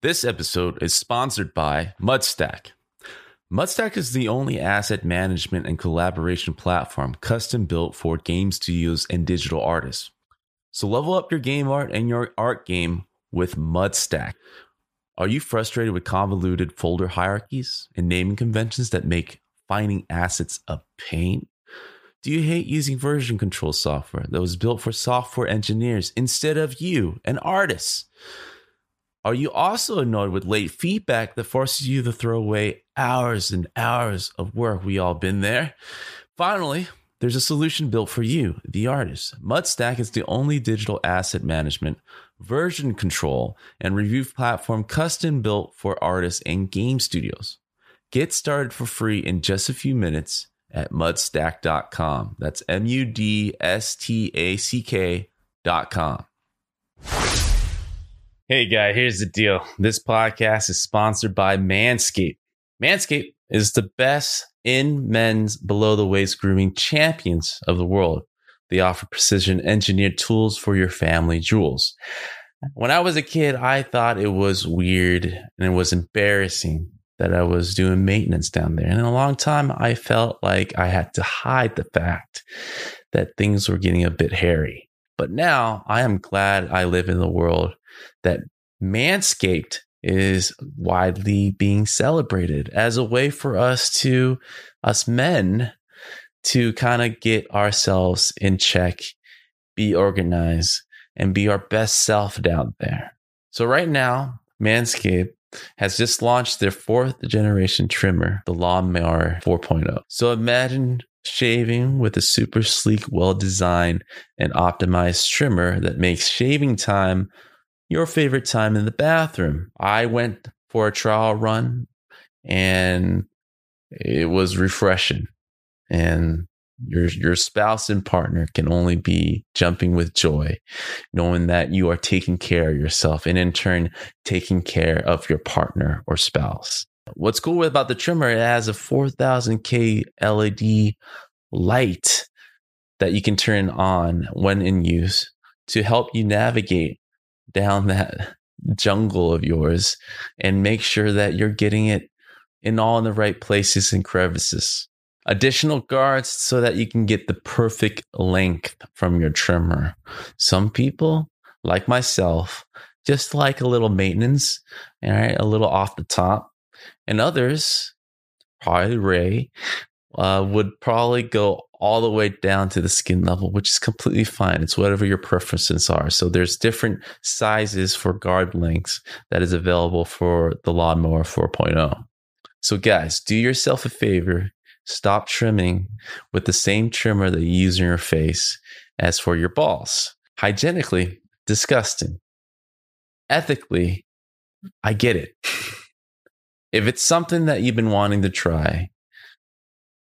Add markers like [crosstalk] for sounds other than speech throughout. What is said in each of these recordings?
This episode is sponsored by Mudstack. Mudstack is the only asset management and collaboration platform custom built for game studios and digital artists. So level up your game art and your art game with Mudstack. Are you frustrated with convoluted folder hierarchies and naming conventions that make finding assets a pain? Do you hate using version control software that was built for software engineers instead of you, an artist? Are you also annoyed with late feedback that forces you to throw away hours and hours of work? We all been there. Finally, there's a solution built for you, the artist. Mudstack is the only digital asset management, version control, and review platform custom built for artists and game studios. Get started for free in just a few minutes at mudstack.com. That's M U D S T A C K.com. Hey, guy, here's the deal. This podcast is sponsored by Manscaped. Manscaped is the best in men's below the waist grooming champions of the world. They offer precision engineered tools for your family jewels. When I was a kid, I thought it was weird and it was embarrassing that I was doing maintenance down there. And in a long time, I felt like I had to hide the fact that things were getting a bit hairy. But now I am glad I live in the world that Manscaped is widely being celebrated as a way for us to, us men, to kind of get ourselves in check, be organized, and be our best self down there. So, right now, Manscaped has just launched their fourth generation trimmer, the Lawnmower 4.0. So, imagine shaving with a super sleek, well designed, and optimized trimmer that makes shaving time your favorite time in the bathroom. I went for a trial run and it was refreshing. And your your spouse and partner can only be jumping with joy knowing that you are taking care of yourself and in turn taking care of your partner or spouse what's cool about the trimmer it has a 4000k led light that you can turn on when in use to help you navigate down that [laughs] jungle of yours and make sure that you're getting it in all in the right places and crevices. Additional guards so that you can get the perfect length from your trimmer. Some people, like myself, just like a little maintenance, all right, a little off the top. And others, probably Ray, uh, would probably go all the way down to the skin level, which is completely fine. It's whatever your preferences are. So there's different sizes for guard lengths that is available for the lawnmower 4.0. So guys, do yourself a favor. Stop trimming with the same trimmer that you use in your face as for your balls. Hygienically, disgusting. Ethically, I get it. [laughs] If it's something that you've been wanting to try,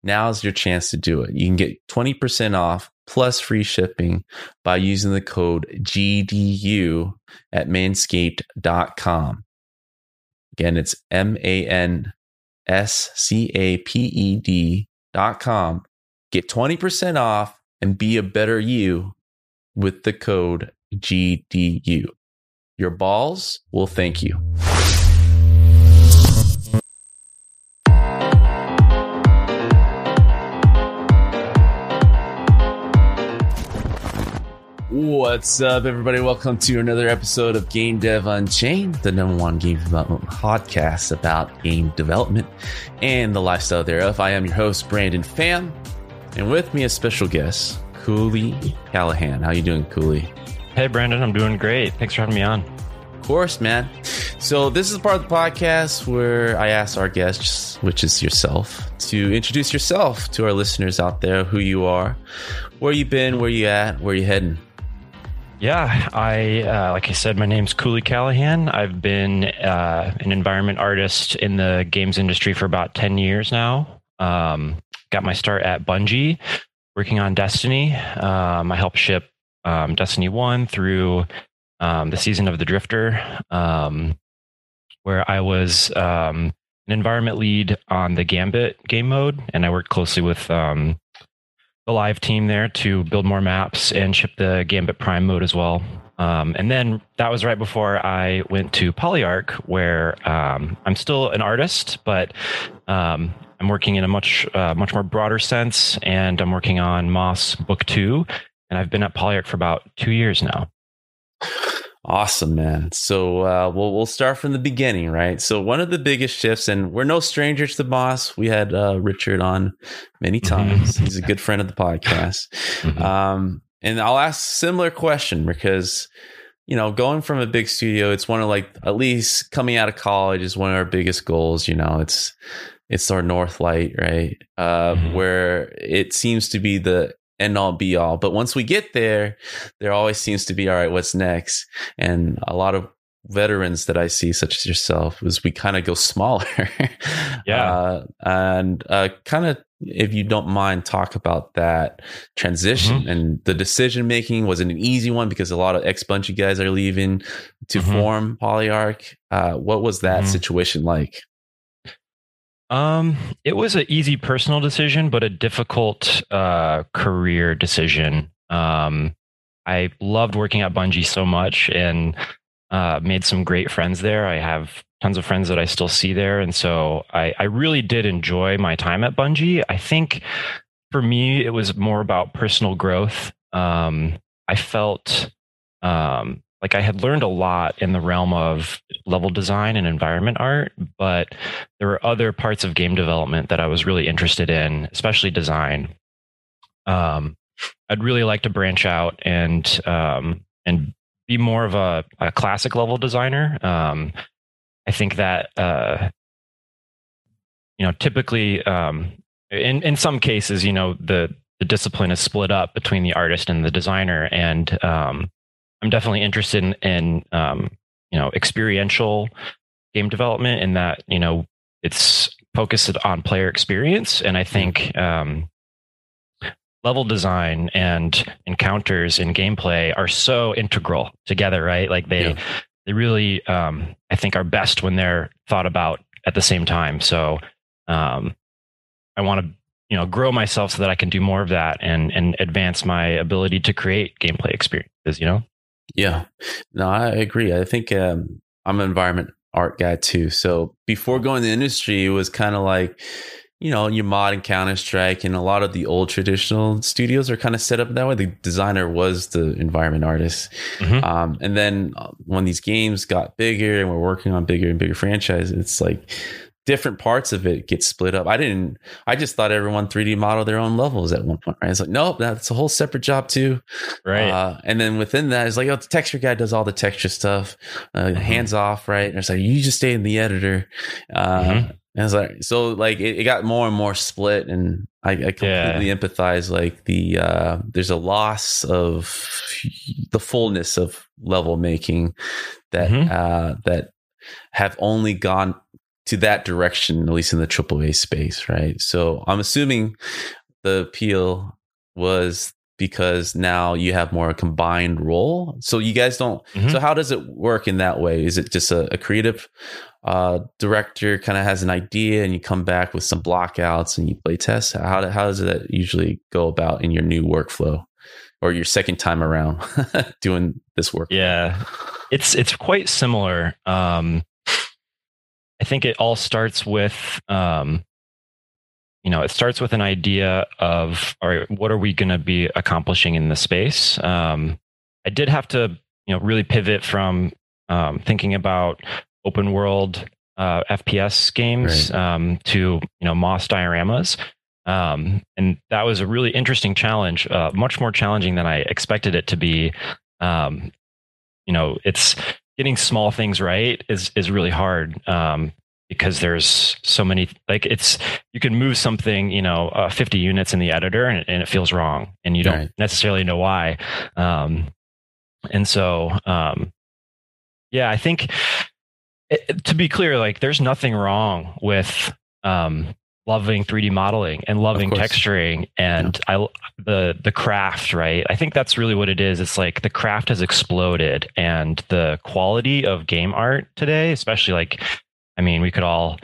now's your chance to do it. You can get 20% off plus free shipping by using the code GDU at manscaped.com. Again, it's M A N S C A P E D dot com. Get 20% off and be a better you with the code GDU. Your balls will thank you. What's up, everybody? Welcome to another episode of Game Dev Unchained, the number one game development podcast about game development and the lifestyle thereof. I am your host, Brandon Pham, and with me a special guest, Cooley Callahan. How you doing, Cooley? Hey, Brandon. I'm doing great. Thanks for having me on. Of course, man. So this is part of the podcast where I ask our guests, which is yourself, to introduce yourself to our listeners out there, who you are, where you've been, where you at, where you heading. Yeah, I uh, like I said, my name's Cooley Callahan. I've been uh, an environment artist in the games industry for about ten years now. Um, got my start at Bungie, working on Destiny. Um, I helped ship um, Destiny One through um, the season of the Drifter, um, where I was um, an environment lead on the Gambit game mode, and I worked closely with um, the live team there to build more maps and ship the Gambit Prime mode as well. Um, and then that was right before I went to Polyarc, where um, I'm still an artist, but um, I'm working in a much uh, much more broader sense, and I'm working on Moss Book Two, and I've been at Polyarc for about two years now. Awesome, man. So uh, we'll we'll start from the beginning, right? So one of the biggest shifts, and we're no strangers to Moss. We had uh, Richard on many mm-hmm. times. He's a good friend of the podcast. Mm-hmm. Um, and I'll ask similar question because you know going from a big studio, it's one of like at least coming out of college is one of our biggest goals. You know, it's it's our north light, right? Uh, mm-hmm. Where it seems to be the end all be all. But once we get there, there always seems to be, all right, what's next? And a lot of veterans that I see, such as yourself, is we kind of go smaller. [laughs] yeah. Uh, and uh, kind of, if you don't mind, talk about that transition mm-hmm. and the decision making. Was it an easy one because a lot of ex Bungie guys are leaving to mm-hmm. form Polyarc? Uh, what was that mm-hmm. situation like? Um, it was an easy personal decision, but a difficult uh, career decision. Um, I loved working at Bungie so much and uh, made some great friends there. I have tons of friends that I still see there, and so I, I really did enjoy my time at Bungie. I think for me, it was more about personal growth. Um, I felt um, like I had learned a lot in the realm of level design and environment art, but there were other parts of game development that I was really interested in, especially design. Um, I'd really like to branch out and um, and be more of a, a classic level designer. Um, I think that uh, you know typically um, in in some cases, you know the the discipline is split up between the artist and the designer, and um, I'm definitely interested in, in um, you know experiential game development in that you know it's focused on player experience, and I think um, level design and encounters and gameplay are so integral together, right? Like they yeah. they really um, I think are best when they're thought about at the same time. So um, I want to you know grow myself so that I can do more of that and and advance my ability to create gameplay experiences. You know. Yeah, no, I agree. I think um, I'm an environment art guy too. So before going to the industry, it was kind of like, you know, your mod and Counter Strike, and a lot of the old traditional studios are kind of set up that way. The designer was the environment artist, mm-hmm. um, and then uh, when these games got bigger and we're working on bigger and bigger franchises, it's like different parts of it get split up. I didn't, I just thought everyone 3D model their own levels at one point, right? It's like, nope, that's a whole separate job too. Right. Uh, and then within that, it's like, oh, the texture guy does all the texture stuff, uh, mm-hmm. hands off, right? And it's like, you just stay in the editor. Uh, mm-hmm. And it's like, so like it, it, got more and more split. And I, I completely yeah. empathize. Like the, uh, there's a loss of the fullness of level making that, mm-hmm. uh, that have only gone to that direction, at least in the AAA space, right? So I'm assuming the appeal was because now you have more a combined role. So you guys don't. Mm-hmm. So how does it work in that way? Is it just a, a creative uh, director kind of has an idea and you come back with some blockouts and you play test? How how does that usually go about in your new workflow? Or your second time around [laughs] doing this work? Yeah, it's it's quite similar. Um, I think it all starts with, um, you know, it starts with an idea of, all right, what are we going to be accomplishing in the space? Um, I did have to, you know, really pivot from um, thinking about open world uh, FPS games right. um, to, you know, Moss dioramas. Um, and that was a really interesting challenge, uh, much more challenging than I expected it to be. Um, you know, it's getting small things right is is really hard um, because there's so many like it's you can move something you know uh, 50 units in the editor and, and, it feels wrong and you don't right. necessarily know why um, and so um, yeah i think it, to be clear like there's nothing wrong with um, loving 3D modeling and loving texturing and yeah. I the the craft, right? I think that's really what it is. It's like the craft has exploded and the quality of game art today, especially like I mean, we could all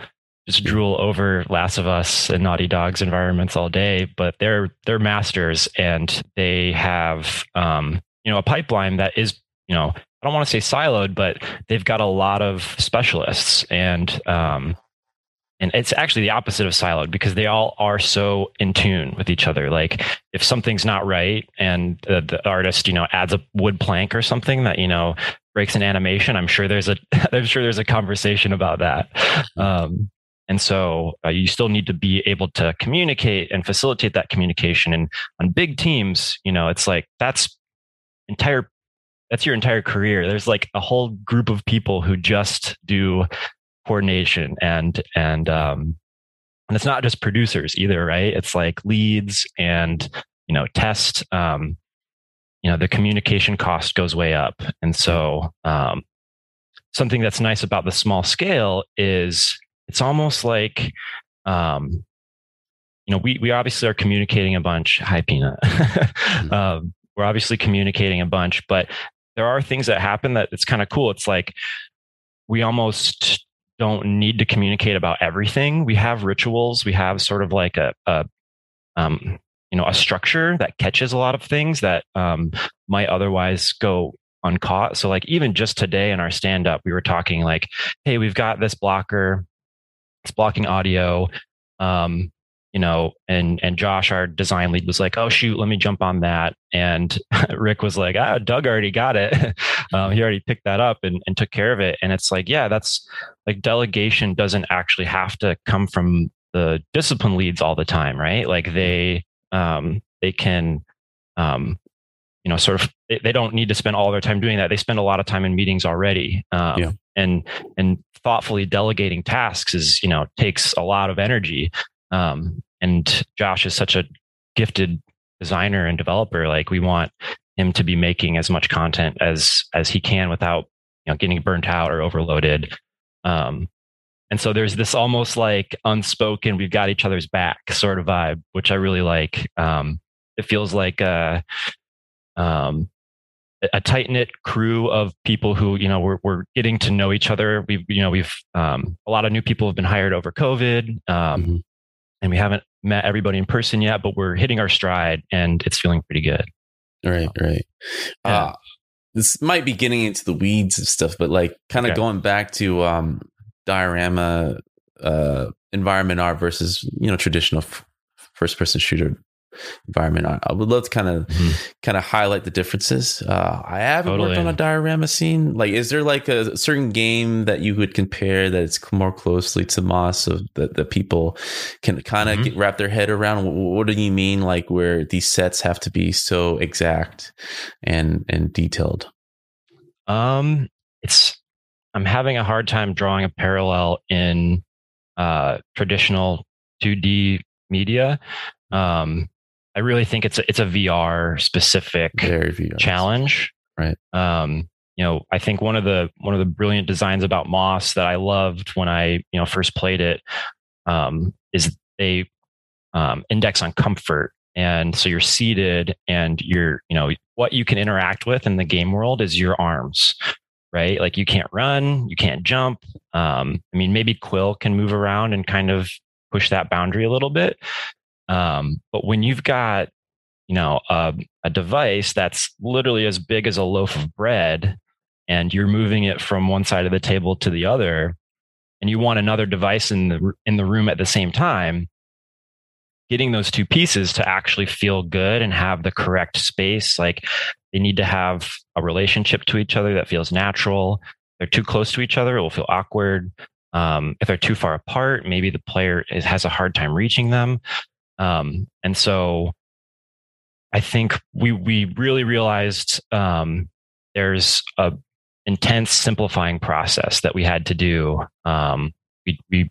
just drool over Last of Us and Naughty Dog's environments all day, but they're they're masters and they have um, you know, a pipeline that is, you know, I don't want to say siloed, but they've got a lot of specialists and um and it's actually the opposite of siloed because they all are so in tune with each other. Like if something's not right and the, the, artist you know adds a wood plank or something that you know breaks an animation i'm sure there's a [laughs] i'm sure there's a conversation about that. Um, and so uh, you still need to be able to communicate and facilitate that communication. And on big teams you know it's like that's entire that's your entire career. There's like a whole group of people who just do coordination and and um and it's not just producers either right? It's like leads and you know test um you know the communication cost goes way up. And so um something that's nice about the small scale is it's almost like um you know we we obviously are communicating a bunch. Hi peanut [laughs] mm-hmm. um, we're obviously communicating a bunch but there are things that happen that it's kind of cool. It's like we almost don't need to communicate about everything. We have rituals. We have sort of like a, a um, you know, a structure that catches a lot of things that um, might otherwise go uncaught. So, like even just today in our stand up, we were talking like, "Hey, we've got this blocker. It's blocking audio. Um, you know, and and Josh, our design lead, was like, "Oh shoot, let me jump on that." And [laughs] Rick was like, "Ah, Doug already got it. [laughs] um, he already picked that up and, and took care of it." And it's like, yeah, that's like delegation doesn't actually have to come from the discipline leads all the time, right? Like they um, they can um, you know sort of they, they, don't need to spend all their time doing that. They spend a lot of time in meetings already. Um, yeah. And and thoughtfully delegating tasks is you know takes a lot of energy. Um, and Josh is such a gifted designer and developer. Like we want him to be making as much content as as he can without you know getting burnt out or overloaded. Um, and so there's this almost like unspoken, we've got each other's back sort of vibe, which I really like. Um, it feels like a, um, a tight knit crew of people who, you know, we're, we're getting to know each other. We've, you know, we've, um, a lot of new people have been hired over COVID. Um, mm-hmm and we haven't met everybody in person yet, but we're hitting our stride and it's feeling pretty good. Right, right. Yeah. Uh, this might be getting into the weeds of stuff, but like kind of okay. going back to um, diorama uh, environment art versus you know traditional f- first person shooter environment. I, I would love to kind of mm-hmm. kind of highlight the differences. Uh, I haven't totally. worked on a diorama scene. Like, is there like a certain game that you would compare that it's more closely to Moss, so that the people can kind of mm-hmm. wrap their head around? What, what, do you mean, like where these sets have to be so exact and and detailed? Um, it's I'm having a hard time drawing a parallel in uh, traditional 2D media. Um, I really think it's a, it's a VR specific VR challenge. Right. Um, you know, I think one of the one of the brilliant designs about Moss that I loved when I you know first played it um, is they um, index on comfort, and so you're seated and you're you know what you can interact with in the game world is your arms, right? Like you can't run, you can't jump. Um, I mean, maybe Quill can move around and kind of push that boundary a little bit, um, but when you've got, you know, a, a device that's literally as big as a loaf of bread, and you're moving it from one side of the table to the other, and you want another device in the in the room at the same time, getting those two pieces to actually feel good and have the correct space, like they need to have a relationship to each other that feels natural. They're too close to each other, it will feel awkward. Um, if they're too far apart, maybe the player is, has a hard time reaching them. Um, and so I think we we really realized um, there's a intense simplifying process that we had to do. Um, we, we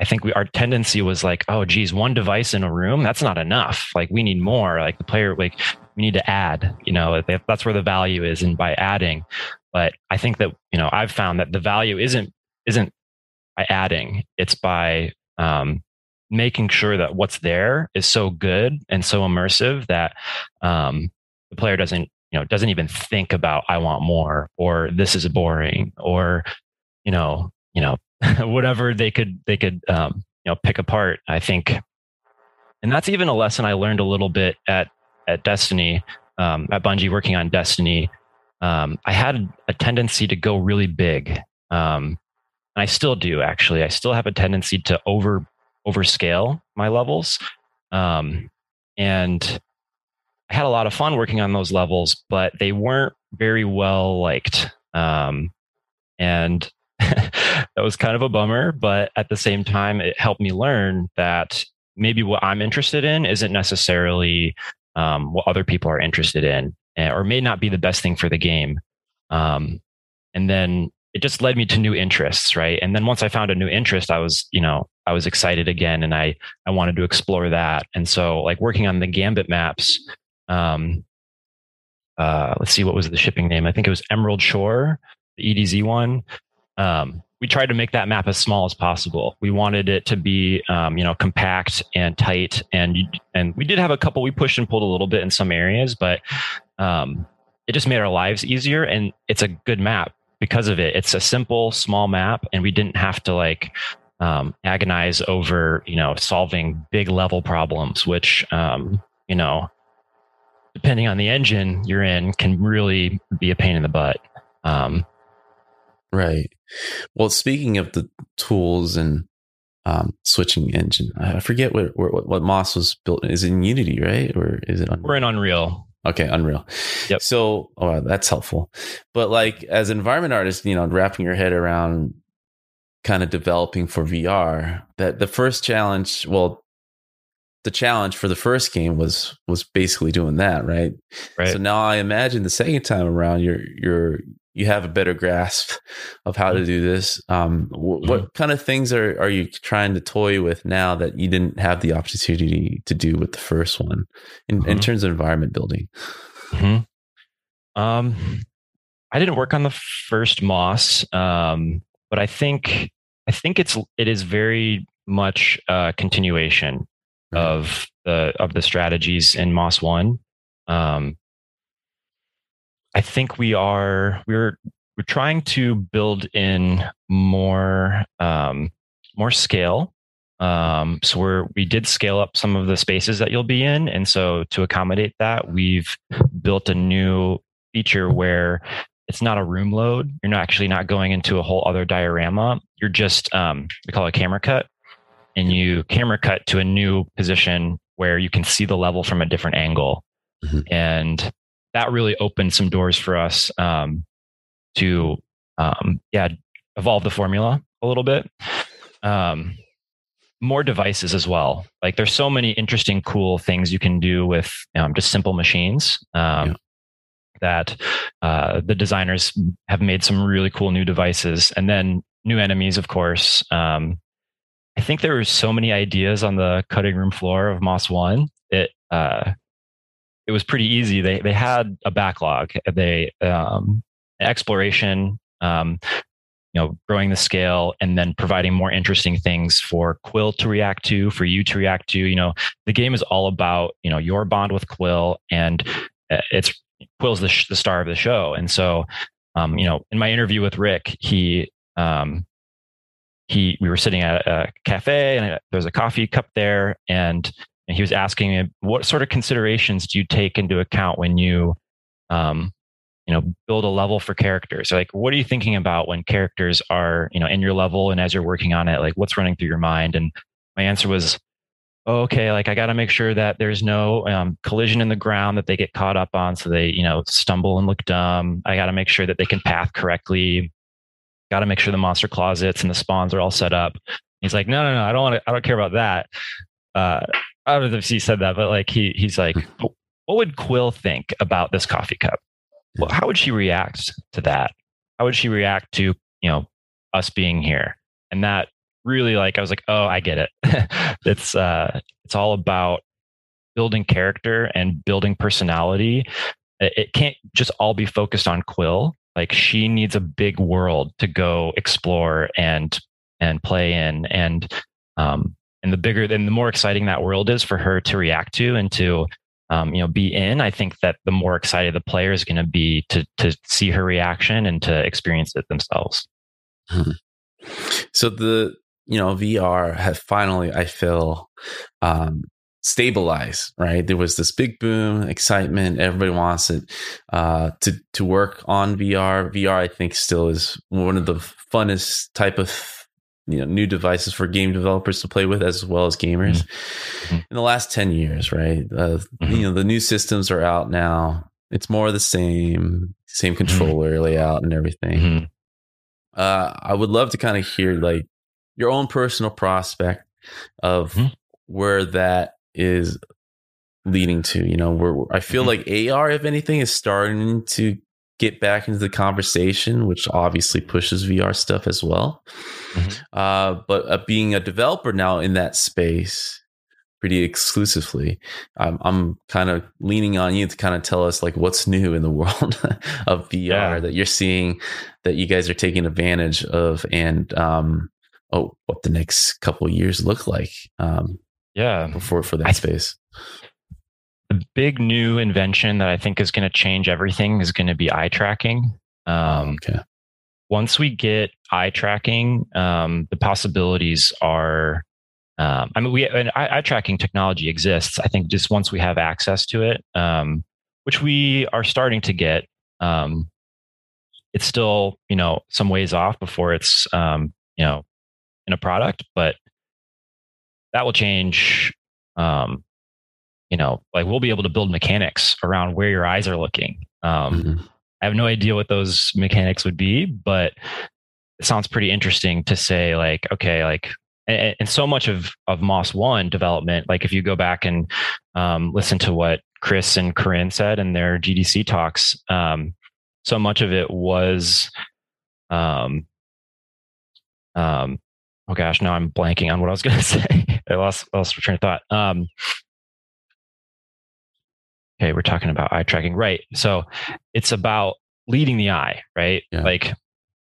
I think we our tendency was like, oh geez, one device in a room, that's not enough. Like we need more. Like the player, like we need to add, you know, that's where the value is. And by adding, but I think that, you know, I've found that the value isn't, isn't by adding, it's by, um, making sure that what's there is so good and so immersive that, um, the player doesn't, you know, doesn't even think about, I want more, or this is boring, or, you know, you know, [laughs] whatever they could, they could, um, you know, pick apart. I think, and that's even a lesson I learned a little bit at at Destiny, um, at Bungie, working on Destiny, um, I had a tendency to go really big. Um, and I still do actually. I still have a tendency to over overscale my levels. Um, and I had a lot of fun working on those levels, but they weren't very well liked. Um, and [laughs] that was kind of a bummer, but at the same time, it helped me learn that maybe what I'm interested in isn't necessarily um, what other people are interested in, eh, or may not be the best thing for the game. Um, and then it just led me to new interests, right? And then once I found a new interest, I was, you know, I was excited again, and I I wanted to explore that. And so, like working on the Gambit maps. Um, uh, let's see, what was the shipping name? I think it was Emerald Shore, the EDZ one. Um, we tried to make that map as small as possible. We wanted it to be, um, you know, compact and tight, and and we did have a couple. We pushed and pulled a little bit in some areas, but um, it just made our lives easier. And it's a good map because of it. It's a simple, small map, and we didn't have to like um, agonize over, you know, solving big level problems, which, um, you know, depending on the engine you're in, can really be a pain in the butt. Um, Right. Well, speaking of the tools and um, switching engine, I forget what, what what Moss was built. Is it in Unity, right, or is it? Unreal? We're in Unreal. Okay, Unreal. Yep. So, oh, that's helpful. But like as environment artist, you know, wrapping your head around kind of developing for VR, that the first challenge, well, the challenge for the first game was was basically doing that, right? Right. So now I imagine the second time around, you're you're you have a better grasp [laughs] of how to mm-hmm. do this. Um, what, mm-hmm. what kind of things are, are you trying to toy with now that you didn't have the opportunity to do with the first one in, mm-hmm. in terms of environment building? Mm-hmm. Um, I didn't work on the first Moss, um, but I think I think it's it is very much a continuation of the of the strategies in Moss One. Um, I think we are we're we're trying to build in more um, more scale. Um, so we're we did scale up some of the spaces that you'll be in, and so to accommodate that, we've built a new feature where it's not a room load. You're not actually not going into a whole other diorama. You're just um, we call it a camera cut, and you camera cut to a new position where you can see the level from a different angle. Mm-hmm. And that really opened some doors for us um, to um, yeah evolve the formula a little bit um, more devices as well like there's so many interesting cool things you can do with um, just simple machines um, yeah. That uh, the designers have made some really cool new devices and then new enemies of course um, i think there were so many ideas on the cutting room floor of moss one it uh, it was pretty easy. They they had a backlog. They um, exploration, um, you know, growing the scale, and then providing more interesting things for Quill to react to, for you to react to. You know, the game is all about you know your bond with Quill, and uh, it's Quill's the, sh- the star of the show. And so, um, you know, in my interview with Rick, he um, he we were sitting at a cafe, and there was a coffee cup there, and he was asking me what sort of considerations do you take into account when you um, you know build a level for characters? Like what are you thinking about when characters are you know in your level and as you're working on it? Like what's running through your mind? And my answer was okay like i got to make sure that there's no um, collision in the ground that they get caught up on so they you know stumble and look dumb i got to make sure that they can path correctly got to make sure the monster closets and the spawns are all set up he's like no no no i don't want to i don't care about that uh, I don't know if he said that, but like he he's like, hmm. what would Quill think about this coffee cup? Well, how would she react to that? How would she react to you know us being here? And that really like I was like, oh, I get it. [laughs] it's uh, it's all about building character and building personality. It can't just all be focused on Quill. Like she needs a big world to go explore and and play in, and um, and the bigger and the more exciting that world is for her to react to and to um, you know be in i think that the more excited the player is going to be to to see her reaction and to experience it themselves hmm. so the you know vr have finally i feel um stabilized right there was this big boom excitement everybody wants it uh to to work on vr vr i think still is one of the funnest type of you know new devices for game developers to play with as well as gamers mm-hmm. in the last 10 years right uh, mm-hmm. you know the new systems are out now it's more of the same same mm-hmm. controller mm-hmm. layout and everything mm-hmm. uh, i would love to kind of hear like your own personal prospect of mm-hmm. where that is leading to you know where i feel like ar if anything is starting to get back into the conversation, which obviously pushes VR stuff as well. Mm-hmm. Uh, but uh, being a developer now in that space pretty exclusively, I'm, I'm kind of leaning on you to kind of tell us like what's new in the [laughs] world of VR yeah. that you're seeing that you guys are taking advantage of and um, oh, what the next couple years look like. Um, yeah, for for that I, space the big new invention that I think is going to change everything is going to be eye tracking. Um, okay. Once we get eye tracking, um, the possibilities are. Um, I mean, we eye, eye, tracking technology exists. I think just once we have access to it, um, which we are starting to get, um, it's still you know some ways off before it's um, you know in a product, but that will change um, you know, like we'll be able to build mechanics around where your eyes are looking. Um, mm-hmm. I have no idea what those mechanics would be, but it sounds pretty interesting to say like, okay, like, and, and so much of, of Moss one development, like if you go back and um, listen to what Chris and Corinne said in their GDC talks, um, so much of it was, um, um, oh gosh, now I'm blanking on what I was [laughs] going to say. I lost, lost train of thought. Um, okay, we're talking about eye tracking, right? So it's about leading the eye, right? Yeah. Like,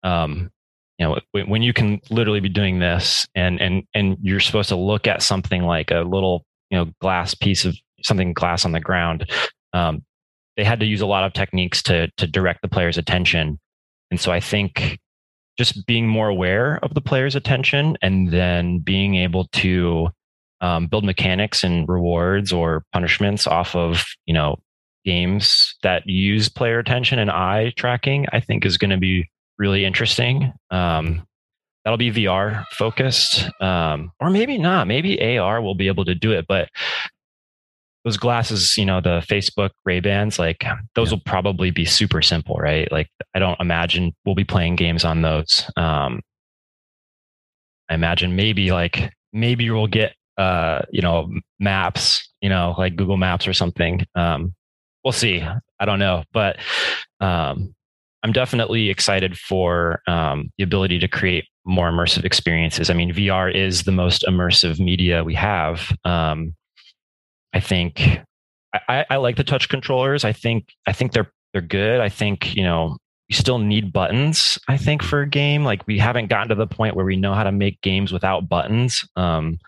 um, you know, when you can literally be doing this, and and and you're supposed to look at something like a little, you know, glass piece of something glass on the ground. Um, they had to use a lot of techniques to to direct the player's attention, and so I think just being more aware of the player's attention and then being able to um, build mechanics and rewards or punishments off of you know games that use player attention and eye tracking i think is going to be really interesting. Um, that'll be vr focused um, or maybe not. Maybe ar will be able to do it but those glasses you know the facebook ray bans like those yeah. will probably be super simple right like i don't imagine we'll be playing games on those um, i imagine maybe like maybe we'll get uh, you know, maps, you know, like Google Maps or something. Um, we'll see. I don't know, but um, I'm definitely excited for um, the ability to create more immersive experiences. I mean, VR is the most immersive media we have. Um, I think I, I like the touch controllers. I think I think they're they're good. I think you know you still need buttons. I think for a game like we haven't gotten to the point where we know how to make games without buttons. Um,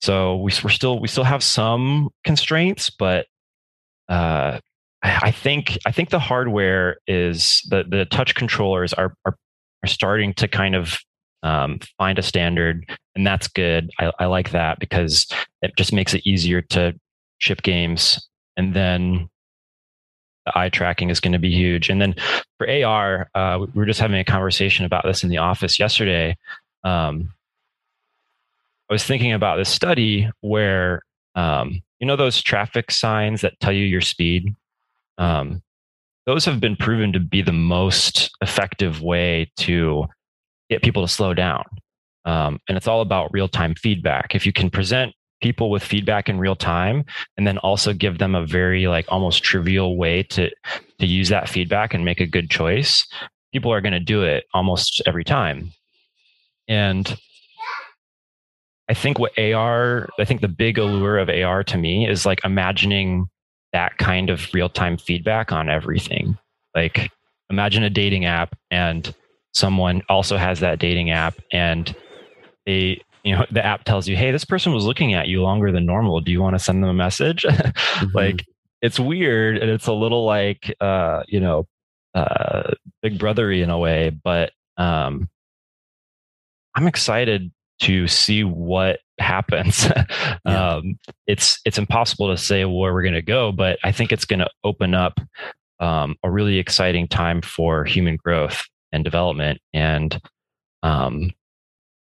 so we, we're still we still have some constraints, but uh, I think I think the hardware is the the touch controllers are are, are starting to kind of um, find a standard, and that's good. I, I like that because it just makes it easier to ship games, and then the eye tracking is going to be huge. And then for AR, uh, we were just having a conversation about this in the office yesterday. Um, I was thinking about this study where, um, you know, those traffic signs that tell you your speed. Um, those have been proven to be the most effective way to get people to slow down. Um, and it's all about real time feedback. If you can present people with feedback in real time and then also give them a very like almost trivial way to to use that feedback and make a good choice people are going to do it almost every time and I think what AR, I think the big allure of AR to me is like imagining that kind of real time feedback on everything. Like imagine a dating app and someone also has that dating app and they you know the app tells you hey this person was looking at you longer than normal do you want to send them a message [laughs] mm-hmm. like it's weird and it's a little like uh you know uh big brothery in a way but um i'm excited to see what happens [laughs] yeah. um it's it's impossible to say where we're going to go but i think it's going to open up um, a really exciting time for human growth and development and um,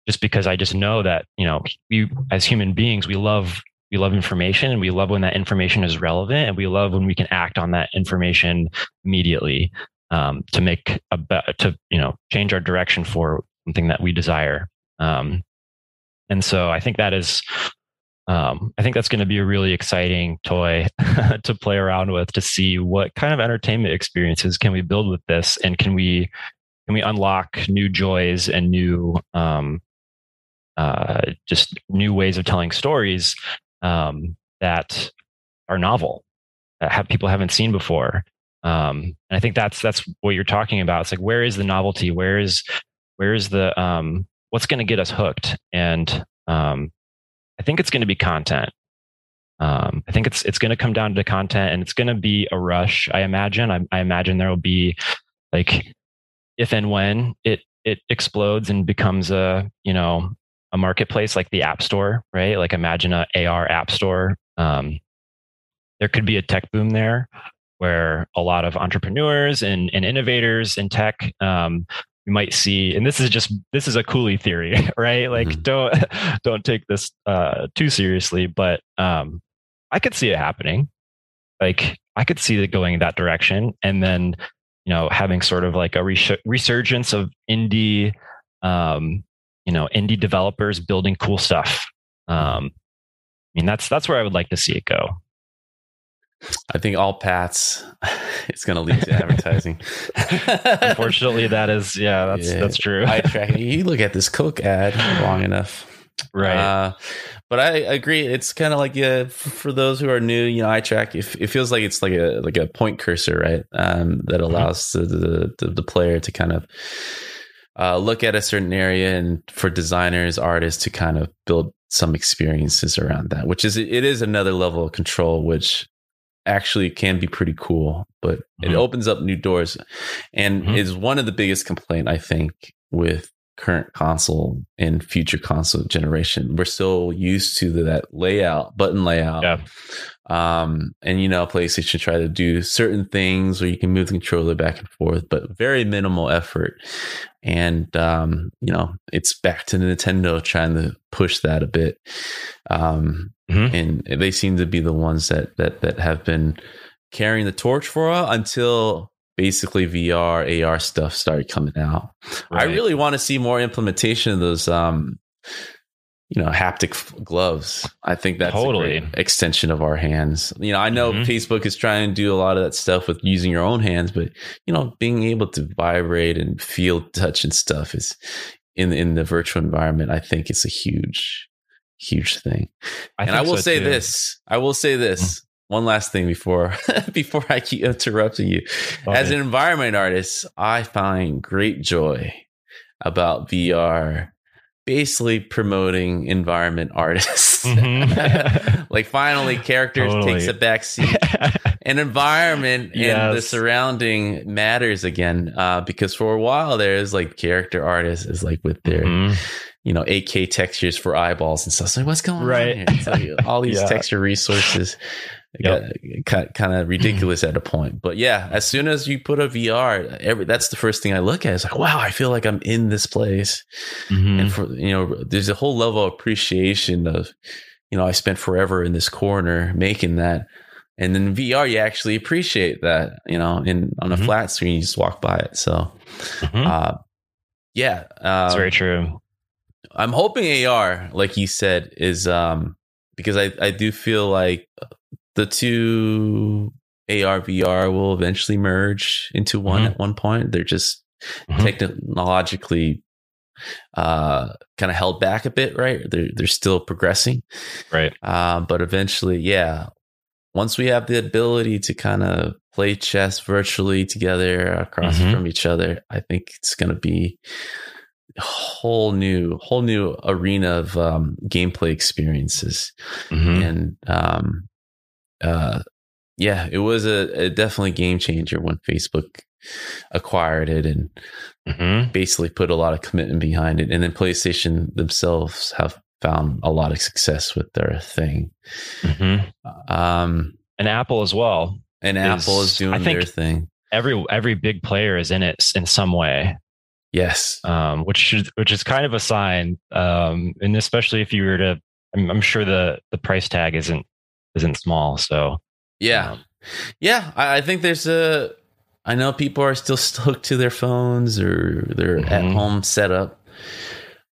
just because I just know that you know we as human beings we love we love information and we love when that information is relevant and we love when we can act on that information immediately um, to make a be- to you know change our direction for something that we desire. Um, and so I think that is um, I think that's going to be a really exciting toy [laughs] to play around with to see what kind of entertainment experiences can we build with this and can we can we unlock new joys and new um, uh, just new ways of telling stories um, that are novel that have people haven't seen before um, and i think that's that's what you're talking about it's like where is the novelty where is where is the um, what's going to get us hooked and um, i think it's going to be content um, I think it's it's going to come down to content, and it's going to be a rush. I imagine. I, I imagine there will be like if and when it it explodes and becomes a you know a marketplace like the app store right? Like imagine a ar app store. Um, there could be a tech boom there where a lot of entrepreneurs and, and innovators in tech um, we might see and this is just this is a Cooley theory [laughs] right? Like mm-hmm. don't [laughs] don't take this uh, too seriously but um, i could see it happening. Like i could see it going in that direction and then you know having sort of like a res- resurgence of indie um, you know indie developers building cool stuff um, i mean that's that's where i would like to see it go I think all paths [laughs] it's going to lead to advertising. [laughs] Unfortunately, that is yeah, that's yeah, that's true. Eye track. You look at this Coke ad long enough, right? Uh, but I agree. It's kind of like yeah, for those who are new, you know, eye track. If it feels like it's like a like a point cursor, right? Um, that mm-hmm. allows mm-hmm. the, the the player to kind of uh, look at a certain area and for designers, artists to kind of build some experiences around that, which is it is another level of control, which actually can be pretty cool, but mm-hmm. it opens up new doors and mm-hmm. is one of the biggest complaint I think with current console and future console generation. We're still used to that layout, button layout. Yeah. Um, and you know, PlayStation try to do certain things where you can move the controller back and forth, but very minimal effort. And um, you know, it's back to Nintendo trying to push that a bit. Um, mm-hmm. and they seem to be the ones that that that have been carrying the torch for a while until basically VR, AR stuff started coming out. Right. I really want to see more implementation of those um, you know haptic gloves i think that's totally extension of our hands you know i know mm-hmm. facebook is trying to do a lot of that stuff with using your own hands but you know being able to vibrate and feel touch and stuff is in in the virtual environment i think it's a huge huge thing I and i will say too. this i will say this mm-hmm. One last thing before [laughs] before I keep interrupting you. As an environment artist, I find great joy about VR basically promoting environment artists. [laughs] Mm-hmm. like finally characters totally. takes a back seat. [laughs] An environment yes. and the surrounding matters again. Uh, because for a while there's like character artists is like with their mm-hmm. you know 8K textures for eyeballs and stuff. So what's going right. on here? all these yeah. texture resources yep. got kind of ridiculous at a point. But yeah, as soon as you put a VR, every that's the first thing I look at. It's like, wow, I feel like I'm in this place. Mm-hmm. And for you know, there's a whole level of appreciation of, you know, I spent forever in this corner making that. And then VR, you actually appreciate that, you know, in on a mm-hmm. flat screen, you just walk by it. So, mm-hmm. uh, yeah, uh, that's very true. I'm hoping AR, like you said, is um because I I do feel like the two AR VR will eventually merge into one mm-hmm. at one point. They're just mm-hmm. technologically uh, kind of held back a bit, right? They're they're still progressing, right? Uh, but eventually, yeah. Once we have the ability to kind of play chess virtually together across mm-hmm. from each other, I think it's going to be a whole new whole new arena of um, gameplay experiences, mm-hmm. and um, uh, yeah, it was a, a, definitely game changer when Facebook acquired it and mm-hmm. basically put a lot of commitment behind it. And then PlayStation themselves have found a lot of success with their thing. Mm-hmm. Um, and Apple as well. And is, Apple is doing I think their thing. Every every big player is in it in some way. Yes, um, which should, which is kind of a sign, um, and especially if you were to, I'm, I'm, sure the the price tag isn't isn't small. So yeah, um, yeah, I, I think there's a I know people are still [laughs] stuck to their phones or their mm-hmm. at home setup.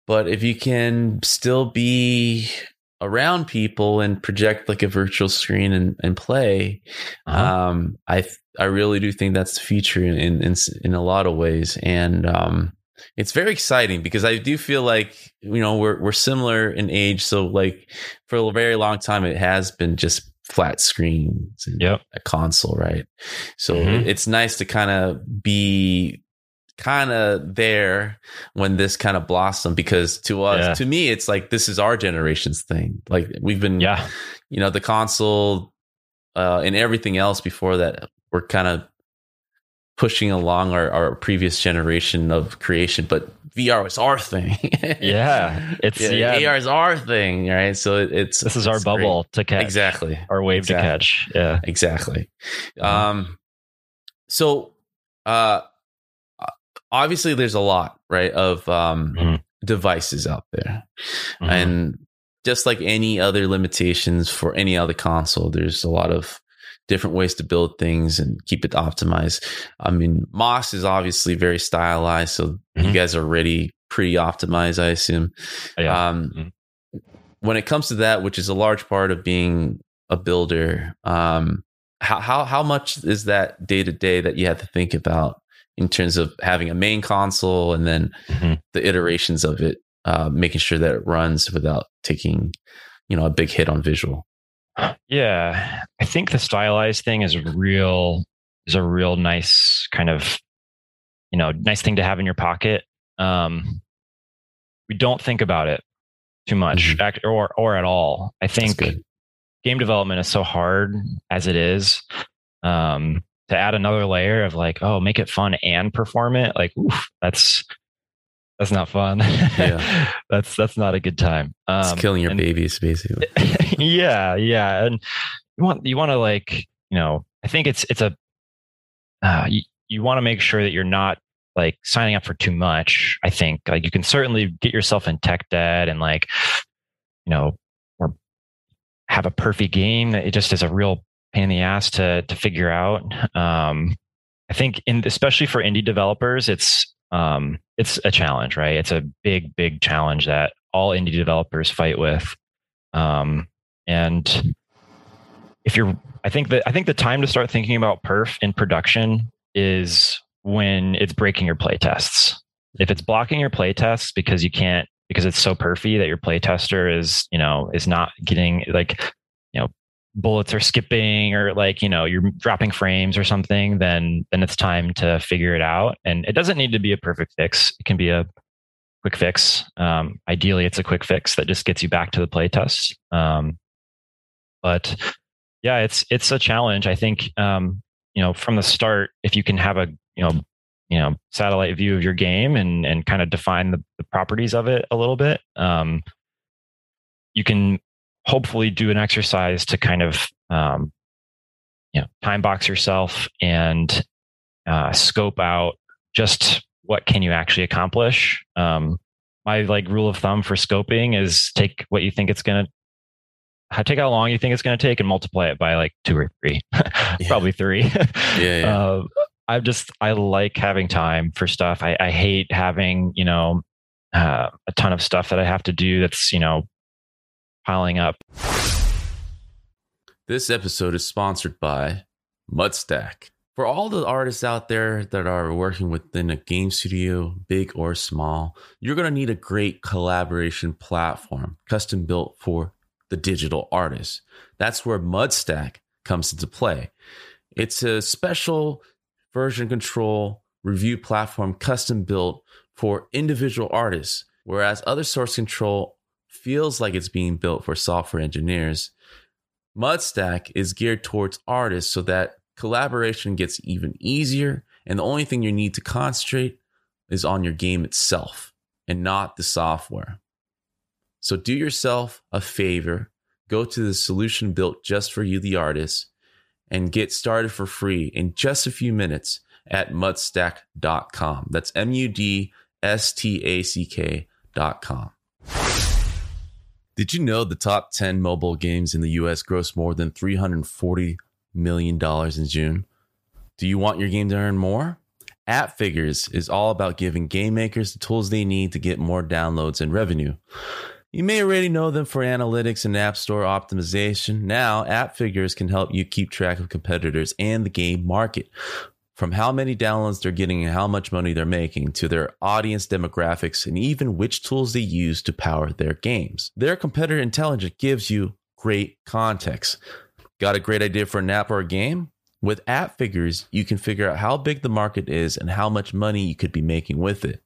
But if you can still be around people and project like a virtual screen and, and play, uh-huh. um, I I really do think that's the future in in, in a lot of ways. And um, it's very exciting because I do feel like you know we're we're similar in age. So like for a very long time, it has been just flat screens and yep. a console, right? So mm-hmm. it's nice to kind of be kind of there when this kind of blossomed because to us yeah. to me it's like this is our generation's thing like we've been yeah you know the console uh and everything else before that we're kind of pushing along our, our previous generation of creation but VR is our thing. [laughs] yeah, [laughs] it's yeah, yeah, AR is our thing, right? So it, it's this is our bubble great. to catch exactly, our wave exactly. to catch. Yeah, exactly. Mm-hmm. Um, so uh, obviously there's a lot right of um mm-hmm. devices out there, mm-hmm. and just like any other limitations for any other console, there's a lot of different ways to build things and keep it optimized. I mean, Moss is obviously very stylized, so mm-hmm. you guys are already pretty optimized, I assume. Yeah. Um, mm-hmm. When it comes to that, which is a large part of being a builder, um, how how how much is that day to day that you have to think about in terms of having a main console and then mm-hmm. the iterations of it, uh, making sure that it runs without taking, you know, a big hit on visual. Yeah, I think the stylized thing is real is a real nice kind of you know nice thing to have in your pocket. Um, we don't think about it too much mm-hmm. or or at all. I think game development is so hard as it is. Um, to add another layer of like, oh, make it fun and perform it, like, oof, that's that's not fun. Yeah. [laughs] that's that's not a good time. Um, it's killing your and, babies, basically. [laughs] yeah, yeah, and you want you want to like you know I think it's it's a uh, you, you want to make sure that you're not like signing up for too much. I think like you can certainly get yourself in tech debt and like you know or have a perfect game that it just is a real pain in the ass to to figure out. Um, I think in especially for indie developers, it's um, it's a challenge, right? It's a big, big challenge that all indie developers fight with. Um, and if you're, I think that I think the time to start thinking about perf in production is when it's breaking your play tests. If it's blocking your play tests because you can't because it's so perfy that your play tester is you know is not getting like bullets are skipping or like you know you're dropping frames or something then then it's time to figure it out. And it doesn't need to be a perfect fix. It can be a quick fix. Um, ideally it's a quick fix that just gets you back to the playtest. Um, but yeah it's it's a challenge. I think um, you know from the start if you can have a you know you know satellite view of your game and and kind of define the, the properties of it a little bit um, you can hopefully do an exercise to kind of um, you know time box yourself and uh, scope out just what can you actually accomplish. Um, my like rule of thumb for scoping is take what you think it's going to take how long you think it's going to take and multiply it by like two or three [laughs] probably three. Yeah, yeah. [laughs] Uh, i just i like having time for stuff. I, I hate having you know uh, a ton of stuff that i have to do that's you know piling up. This episode is sponsored by Mudstack. for all the artists out there that are working within a game studio, big or small, you're going to need a great collaboration platform custom built for the digital artist. That's where Mudstack comes into play. It's a special version control review platform custom built for individual artists, whereas other source control feels like it's being built for software engineers. Mudstack is geared towards artists so that collaboration gets even easier. And the only thing you need to concentrate is on your game itself and not the software. So do yourself a favor, go to the solution built just for you, the artist, and get started for free in just a few minutes at mudstack.com. That's M U D S T A C K.com. Did you know the top 10 mobile games in the US gross more than 340 million dollars in June. Do you want your game to earn more? App Figures is all about giving game makers the tools they need to get more downloads and revenue. You may already know them for analytics and app store optimization. Now, App Figures can help you keep track of competitors and the game market. From how many downloads they're getting and how much money they're making to their audience demographics and even which tools they use to power their games. Their competitor intelligence gives you great context. Got a great idea for an app or a game? With app figures, you can figure out how big the market is and how much money you could be making with it.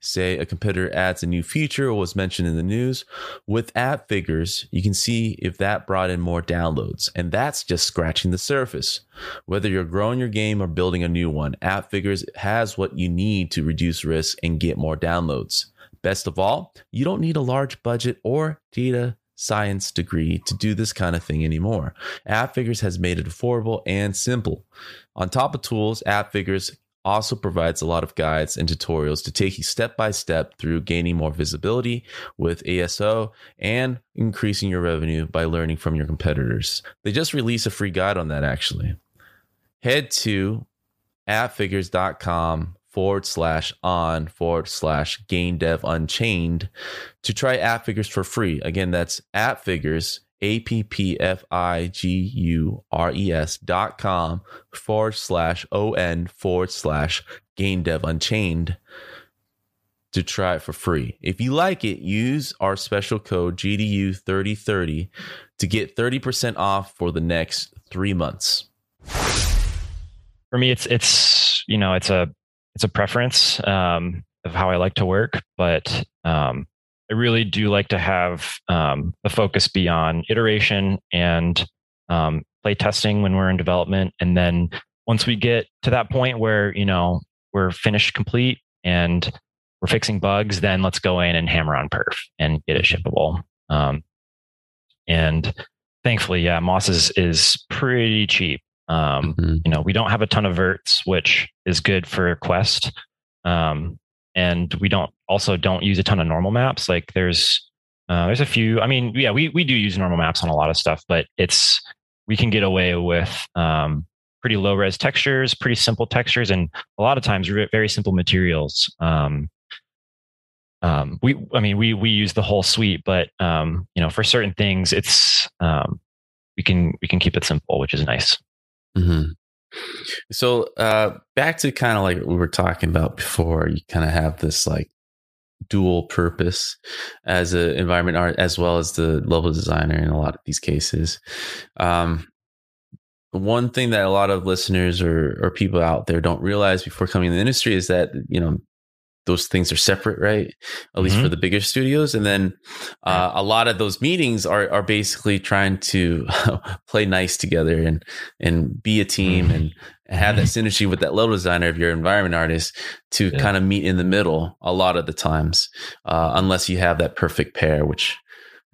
Say a competitor adds a new feature or was mentioned in the news. With app figures, you can see if that brought in more downloads, and that's just scratching the surface. Whether you're growing your game or building a new one, app figures has what you need to reduce risk and get more downloads. Best of all, you don't need a large budget or data science degree to do this kind of thing anymore. App Figures has made it affordable and simple. On top of tools, App Figures also provides a lot of guides and tutorials to take you step by step through gaining more visibility with ASO and increasing your revenue by learning from your competitors. They just released a free guide on that actually. Head to appfigures.com forward slash on forward slash game dev unchained to try app figures for free. Again, that's app A P P F I G U R E S dot com forward slash O N forward slash Game dev unchained to try it for free. If you like it, use our special code GDU3030 to get 30% off for the next three months. For me, it's it's you know it's a it's a preference um, of how I like to work, but um, I really do like to have um, the focus be on iteration and um, play testing when we're in development, and then once we get to that point where you know we're finished complete and we're fixing bugs, then let's go in and hammer on perf and get it shippable. Um, and thankfully, yeah, Moss is is pretty cheap. Um, mm-hmm. You know, we don't have a ton of verts, which is good for Quest. Um, and we don't also don't use a ton of normal maps. Like there's uh, there's a few. I mean, yeah, we we do use normal maps on a lot of stuff, but it's we can get away with um, pretty low res textures, pretty simple textures, and a lot of times very simple materials. Um, um, we, I mean, we we use the whole suite, but um, you know, for certain things, it's um, we can we can keep it simple, which is nice. Mm-hmm. So uh, back to kind of like we were talking about before, you kind of have this like dual purpose as an environment art as well as the level designer in a lot of these cases. Um, one thing that a lot of listeners or, or people out there don't realize before coming in the industry is that you know those things are separate, right? At least mm-hmm. for the bigger studios. And then uh, a lot of those meetings are are basically trying to [laughs] play nice together and and be a team mm-hmm. and have that mm-hmm. synergy with that level designer of your environment artist to yeah. kind of meet in the middle a lot of the times, uh, unless you have that perfect pair, which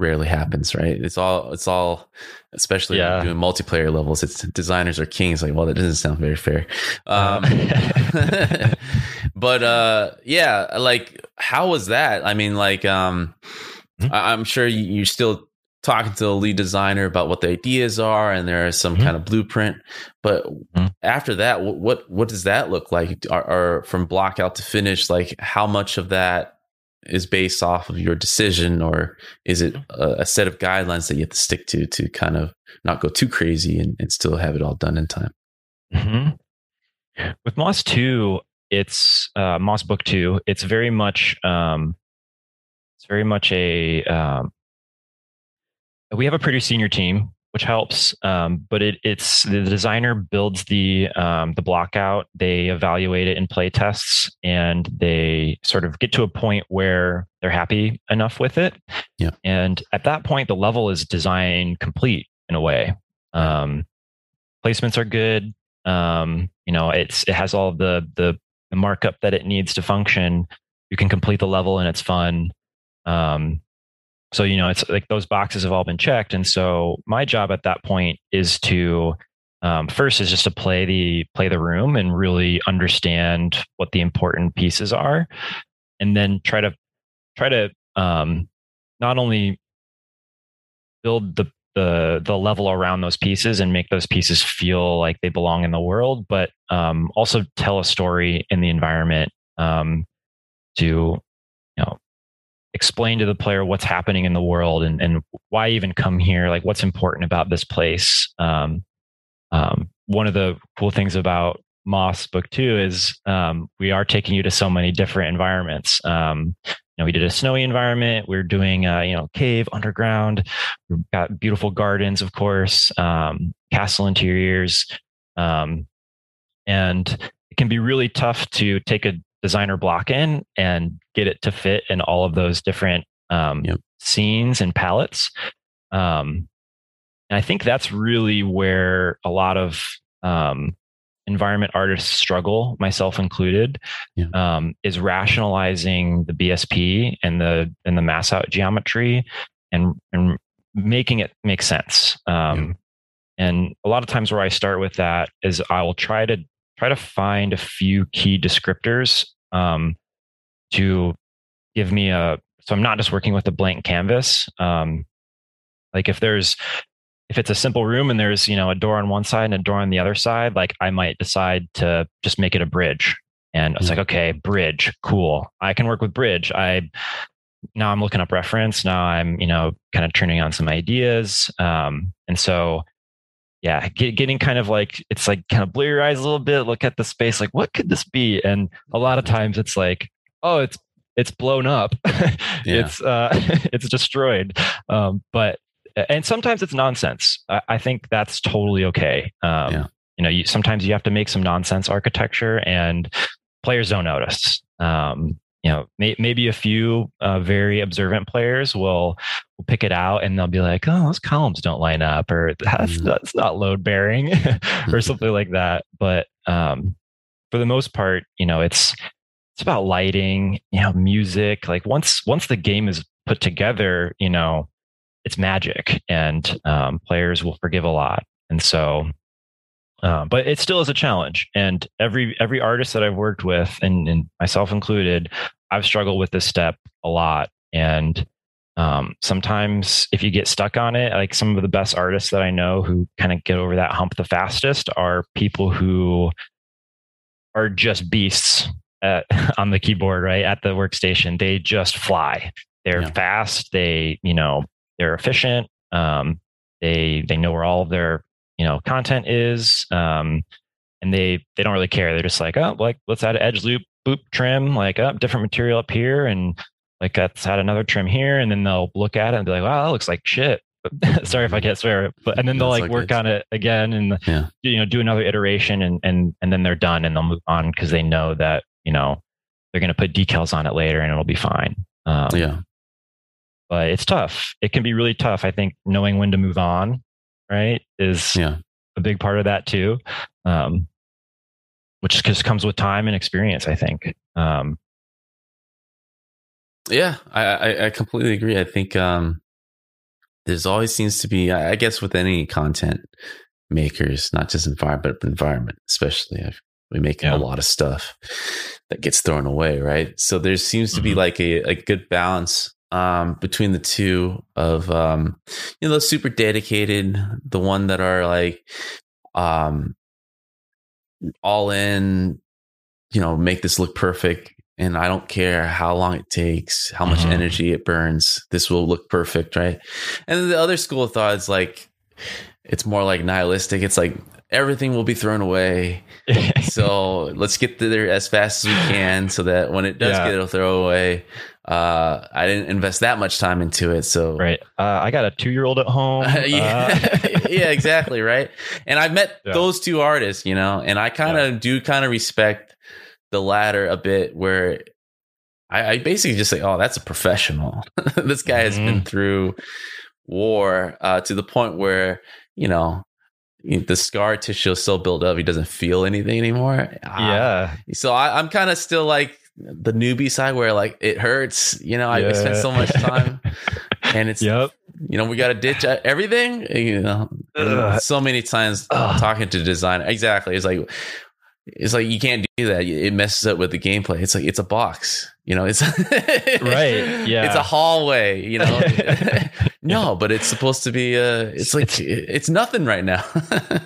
rarely happens, right? It's all it's all especially yeah. doing multiplayer levels. It's designers are kings. Like, well, that doesn't sound very fair. [laughs] Um, [laughs] but uh, yeah, like how was that? I mean, like um, mm-hmm. I- am sure you, are still talking to the lead designer about what the ideas are, and there is some mm-hmm. kind of blueprint. But mm-hmm. after that, what, what what does that look like? Are, are from block out to finish? Like, how much of that is based off of your decision or is it a, a, set of guidelines that you have to stick to to kind of not go too crazy and, and still have it all done in time mm-hmm. with Moss two, it's uh, Moss Book two. It's very much um, it's very much a um, we have a pretty senior team which helps. Um, but it, it's the designer builds the um, the block out. They evaluate it in play tests, and they sort of get to a point where they're happy enough with it. Yeah. And at that point, the level is design complete in a way. Um, placements are good. Um, you know, it's it has all the, the the markup that it needs to function. You can complete the level, and it's fun. Um, so you know it's like those boxes have all been checked. And so my job at that point is to um, first is just to play the play the room and really understand what the important pieces are. And then try to try to um, not only build the the the level around those pieces and make those pieces feel like they belong in the world but um, also tell a story in the environment um, to explain to the player what's happening in the world and, and why even come here like what's important about this place? Um, um, one of the cool things about moss book two is um, we are taking you to so many different environments. Um, you know we did a snowy environment. We're doing a, you know cave underground. We've got beautiful gardens of course um, castle interiors. Um, and it can be really tough to take a designer block in and get it to fit in all of those different um, yep. scenes and palettes. Um, and I think that's really where a lot of um, environment artists struggle, myself included, yeah. um, is rationalizing the BSP and the and the mass out geometry and and making it make sense. Um, yeah. And a lot of times where I start with that is I will try to try to find a few key descriptors um, to give me a so i'm not just working with a blank canvas. Um, like if there's if it's a simple room and there's you know a door on one side and a door on the other side like i might decide to just make it a bridge. And it's mm-hmm. like okay bridge cool. I can work with bridge. I now i'm looking up reference. Now i'm you know kind of turning on some ideas. Um, and so yeah, get, getting kind of like it's like kind of blur your eyes a little bit, look at the space, like what could this be? And a lot of times it's like, oh, it's it's blown up, [laughs] yeah. it's uh, [laughs] it's destroyed. Um, but and sometimes it's nonsense. I, I think that's totally okay. Um, yeah. You know, you, sometimes you have to make some nonsense architecture, and players don't notice. Um, you know, may, maybe a few uh, very observant players will will pick it out and they'll be like, "Oh, those columns don't line up," or "That's mm. that's not load bearing," [laughs] or something like that. But um, for the most part, you know, it's it's about lighting, you know, music. Like once once the game is put together, you know, it's magic, and um, players will forgive a lot. And so uh, but it still is a challenge. And every every artist that I've worked with, and, and myself included, I've struggled with this step a lot. And um, sometimes if you get stuck on it, like some of the best artists that I know who kind of get over that hump the fastest are people who are just beasts at, [laughs] on the keyboard, right? At the workstation. They just fly. They're yeah. fast. They, you know, they're efficient. Um, they they know where all of their you know content is um, and they they don't really care they're just like oh like let's add an edge loop boop trim like up oh, different material up here and like let's add another trim here and then they'll look at it and be like wow that looks like shit [laughs] sorry if I can't swear, but and then they'll like, like work on it again and yeah. you know do another iteration and and and then they're done and they'll move on because they know that you know they're going to put decals on it later and it'll be fine. Um, yeah, but it's tough. It can be really tough. I think knowing when to move on right? Is yeah. a big part of that too. Um, which just comes with time and experience, I think. Um, yeah, I, I, completely agree. I think um, there's always seems to be, I guess, with any content makers, not just environment, but environment, especially. We make yeah. a lot of stuff that gets thrown away, right? So there seems to mm-hmm. be like a, a good balance um, between the two of um, you know, super dedicated, the one that are like um, all in, you know, make this look perfect. And I don't care how long it takes, how much mm-hmm. energy it burns. This will look perfect, right? And the other school of thought is like, it's more like nihilistic. It's like everything will be thrown away. [laughs] so let's get there as fast as we can so that when it does Yeah. get a throwaway, uh, I didn't invest that much time into it. So right. Uh, I got a two year old at home. [laughs] yeah, Uh, [laughs] yeah, exactly, right. And I've met Yeah. those two artists, you know, and I kind of do kind of respect the latter a bit, where I, I basically just say, "Oh, that's a professional. [laughs] this guy has been through war uh, to the point where you know." The scar tissue is so built up, he doesn't feel anything anymore. Ah, yeah. so I, I'm kind of still like the newbie side where like it hurts, you know, I spent so much time [laughs] and it's, Yep. you know, we got to ditch everything, you know, Ugh. so many times Ugh. talking to design. Exactly. It's like, it's like you can't do that. It messes up with the gameplay. It's like it's a box, you know. It's [laughs] Right, yeah. It's a hallway, you know. [laughs] no, but it's supposed to be. Uh, it's like it's, nothing right now.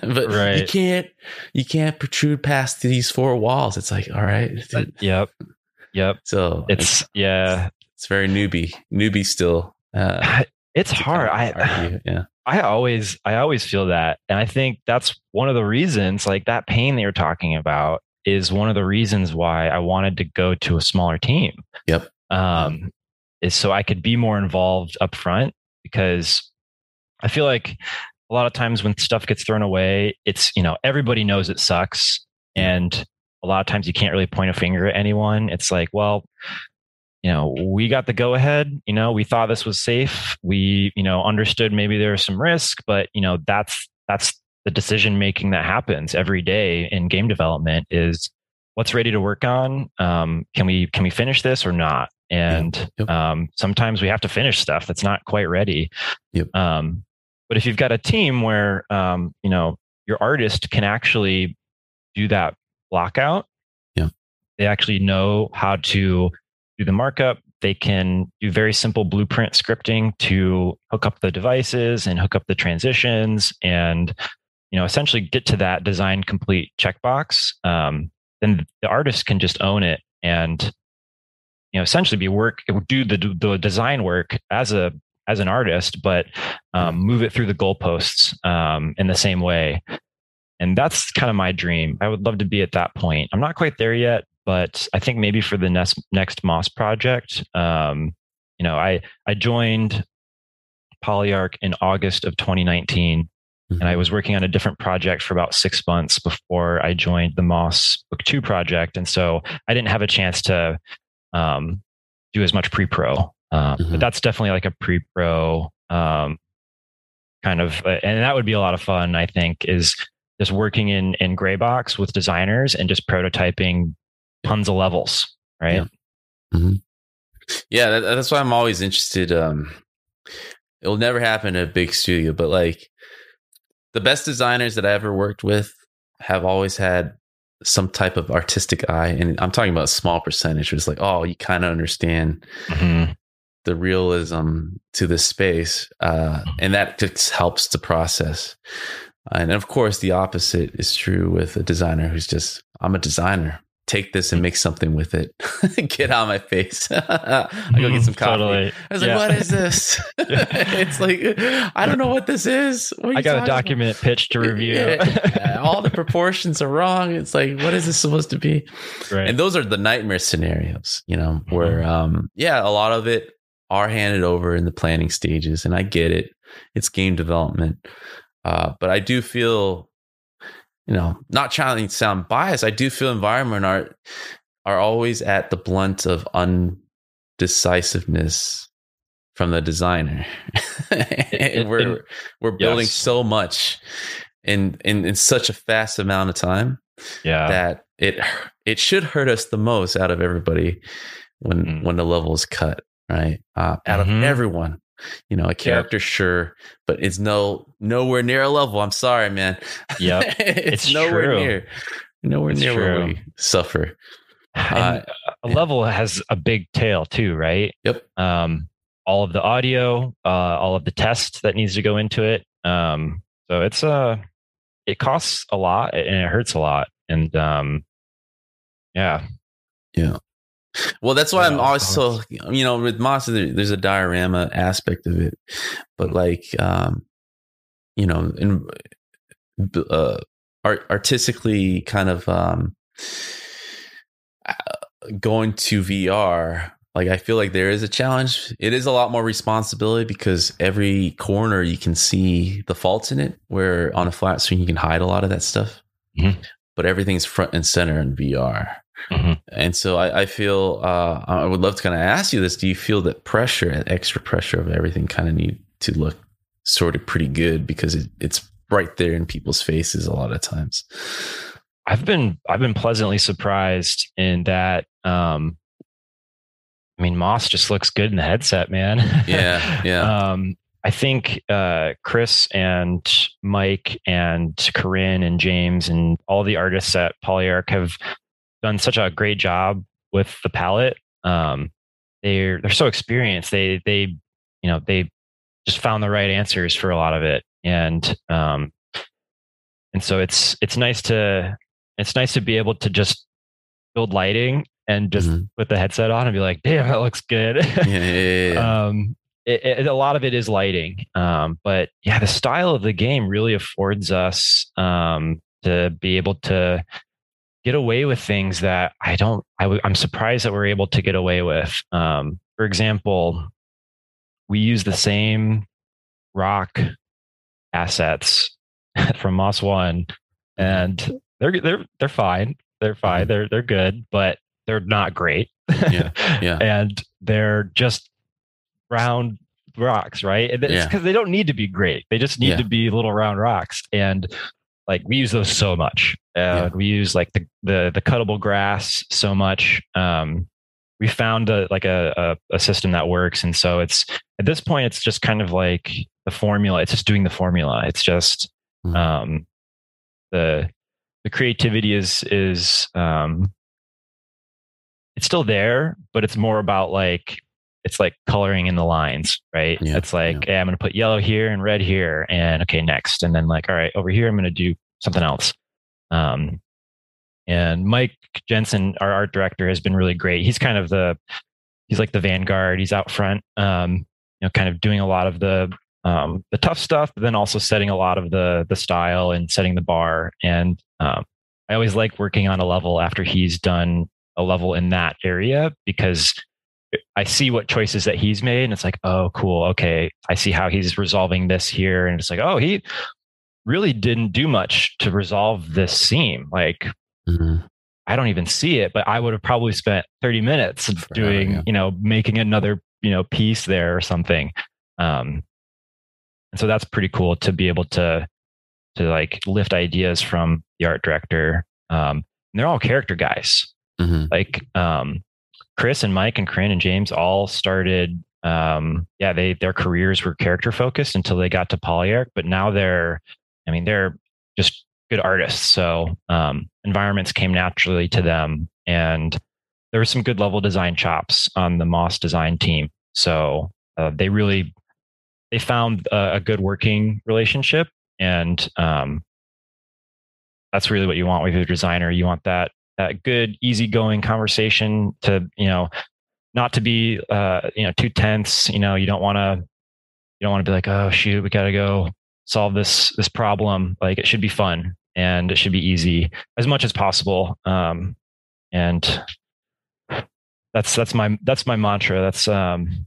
but right. you can't you can't protrude past these four walls. It's like all right. dude. Yep. Yep. So it's It's yeah. it's very newbie newbie still. Uh, [sighs] It's hard. kind of I [sighs] yeah. I always I always feel that. And I think that's one of the reasons like that pain that you're talking about is one of the reasons why I wanted to go to a smaller team. Yep. Um is so I could be more involved up front because I feel like a lot of times when stuff gets thrown away, it's, you know, everybody knows it sucks and a lot of times you can't really point a finger at anyone. It's like, well, you know, we got the go ahead. You know, we thought this was safe. We, you know, understood maybe there was some risk, but you know, that's that's the decision making that happens every day in game development is what's ready to work on. Um, can we can we finish this or not? And Yep. um, sometimes we have to finish stuff that's not quite ready. Yep. Um, but if you've got a team where um, you know your artist can actually do that blockout, Yeah. they actually know how to do the markup. They can do very simple blueprint scripting to hook up the devices and hook up the transitions and you know essentially get to that design complete checkbox. Um, then the artist can just own it and you know essentially be work do the the design work as a as an artist, but um, move it through the goalposts um, in the same way. And that's kind of my dream. I would love to be at that point. I'm not quite there yet, but I think maybe for the next next Moss project, um, you know, I I joined Polyarc in August of 2019, and I was working on a different project for about six months before I joined the Moss Book Two project, and so I didn't have a chance to um, do as much pre-pro. Um, Mhm. But that's definitely like a pre-pro um, kind of, uh, and that would be a lot of fun. I think is just working in in gray box with designers and just prototyping tons of levels, right? Yeah. yeah that, that's why i'm always interested um it'll never happen at a big studio but like the best designers that i ever worked with have always had some type of artistic eye and i'm talking about a small percentage it's like oh you kind of understand Mhm. the realism to the space uh and that just helps the process and of course the opposite is true with a designer who's just i'm a designer take this and make something with it [laughs] get out of my face [laughs] i go get some coffee Totally. I was Yeah. like, "What is this?" [laughs] it's like I don't know what this is. What I got a talking about?" document pitch to review. Yeah, all the proportions are wrong. It's like, what is this supposed to be? right. And those are the nightmare scenarios, you know, Mm-hmm. where um, yeah, a lot of it are handed over in the planning stages, and I get it. It's game development, uh, but I do feel, you know, not trying to sound biased. I do feel environment art are always at the blunt of undecisiveness from the designer. [laughs] it- we're we're building yes. so much in, in in such a fast amount of time yeah. that it it should hurt us the most out of everybody when Mm. when the level is cut, right? Uh, out Mhm. of everyone, you know, a character sure, but it's no nowhere near a level. I'm sorry, man. Yeah, [laughs] it's, It's nowhere true. near nowhere It's near where true. we suffer. And a level has a big tail too, right? Yep. Um, all of the audio, uh, all of the tests that needs to go into it. Um, so it's uh it costs a lot and it hurts a lot. And um, yeah, yeah, Well, that's why I'm Yeah, always so you know with Moss. There's a diorama aspect of it, but like um, you know, in uh, art, artistically kind of um, uh, going to VR, like I feel like there is a challenge. It is a lot more responsibility because every corner you can see the faults in it. Where on a flat screen you can hide a lot of that stuff, mm-hmm. but everything's front and center in VR. Mm-hmm. And so I, I feel uh, I would love to kind of ask you this: Do you feel that pressure, and extra pressure of everything, kind of need to look sort of pretty good because it, it's right there in people's faces a lot of times? I've been I've been pleasantly surprised in that. Um, I mean, Moss just looks good in the headset, man. Yeah, [laughs] yeah. um, I think uh, Chris and Mike and Corinne and James and all the artists at Polyarc have done such a great job with the palette. Um, they're they're so experienced. They they you know they just found the right answers for a lot of it, and um, and so it's it's nice to it's nice to be able to just build lighting and just mm-hmm. put the headset on and be like, damn, that looks good. yeah, yeah, yeah. um, it, it, a lot of it is lighting, um, but yeah, the style of the game really affords us um, to be able to get away with things that I don't. i w- I'm surprised that we're able to get away with. Um, for example, we use the same rock assets [laughs] from Moss One, mm-hmm. and they're they're they're fine. They're fine. Mm-hmm. They're they're good, but they're not great. Yeah, [laughs] yeah. and they're just round rocks, right? And it's because yeah. they don't need to be great. They just need yeah. to be little round rocks. And like we use those so much. Uh, yeah. We use like the, the the cuttable grass so much. Um, we found a, like a, a, a system that works, and so it's at this point it's just kind of like the formula. It's just doing the formula. It's just mm. um, the the creativity is is um, it's still there, but it's more about like it's like coloring in the lines, right? Yeah, it's like, yeah. hey, I'm going to put yellow here and red here, and okay, next, and then like, all right, over here, I'm going to do something else. Um, and Mike Jensen, our art director, has been really great. He's kind of the he's like the vanguard. He's out front, um, you know, kind of doing a lot of the um, the tough stuff, but then also setting a lot of the the style and setting the bar. And um, I always like working on a level after he's done a level in that area because I see what choices that he's made and it's like, oh, cool. Okay. I see how he's resolving this here. And it's like, oh, he really didn't do much to resolve this seam. Like, mm-hmm. I don't even see it, but I would have probably spent 30 minutes doing, yeah. you know, making another, you know, piece there or something. Um, and so that's pretty cool to be able to, to like lift ideas from the art director. Um, and they're all character guys. Mm-hmm. Like um, Chris and Mike and Corinne and James all started. Um, yeah, they their careers were character focused until they got to Polyarc, but now they're, I mean, they're just good artists. So um, environments came naturally to them, and there were some good level design chops on the Moss design team. So uh, they really they found a, a good working relationship, and um, that's really what you want with your designer. You want that that good, easygoing conversation to, you know, not to be, uh, you know, too tense. You know, you don't want to, you don't want to be like, oh shoot, we got to go solve this this problem. Like it should be fun and it should be easy as much as possible. Um, and that's that's my that's my mantra. That's um,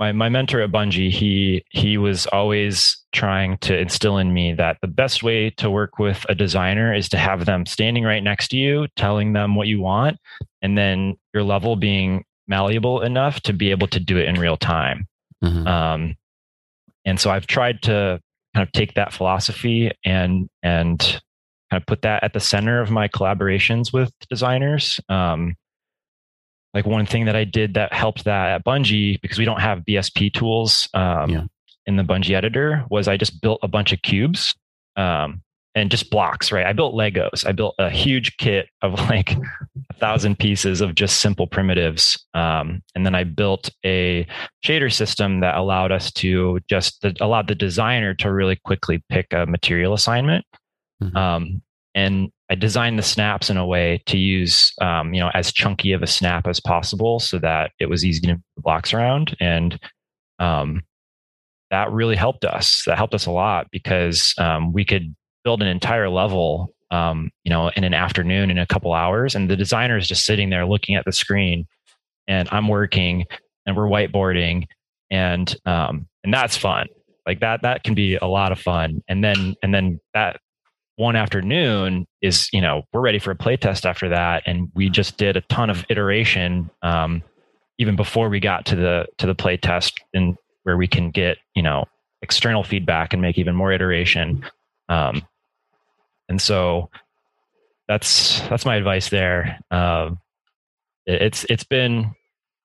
my my mentor at Bungie, he he was always trying to instill in me that the best way to work with a designer is to have them standing right next to you, telling them what you want, and then your level being malleable enough to be able to do it in real time. Mm-hmm. Um, and so I've tried to kind of take that philosophy and and kind of put that at the center of my collaborations with designers. Um, like one thing that I did that helped that at Bungie because we don't have BSP tools um, yeah. in the Bungie editor was I just built a bunch of cubes um, and just blocks. Right, I built Legos. I built a huge kit of [laughs] like a thousand pieces of just simple primitives, um, and then I built a shader system that allowed us to just allowed the designer to really quickly pick a material assignment. Mm-hmm. Um, and I designed the snaps in a way to use, um, you know, as chunky of a snap as possible, so that it was easy to blocks around, and um, that really helped us. That helped us a lot because um, we could build an entire level um, you know, in an afternoon in a couple hours. And the designer is just sitting there looking at the screen and I'm working and we're whiteboarding and, um, and that's fun. Like that, that can be a lot of fun. And then, and then that one afternoon is, you know, we're ready for a play test after that. And we just did a ton of iteration, um, even before we got to the, to the play test and where we can get, you know, external feedback and make even more iteration. Um, and so that's that's my advice there. Uh, it's it's been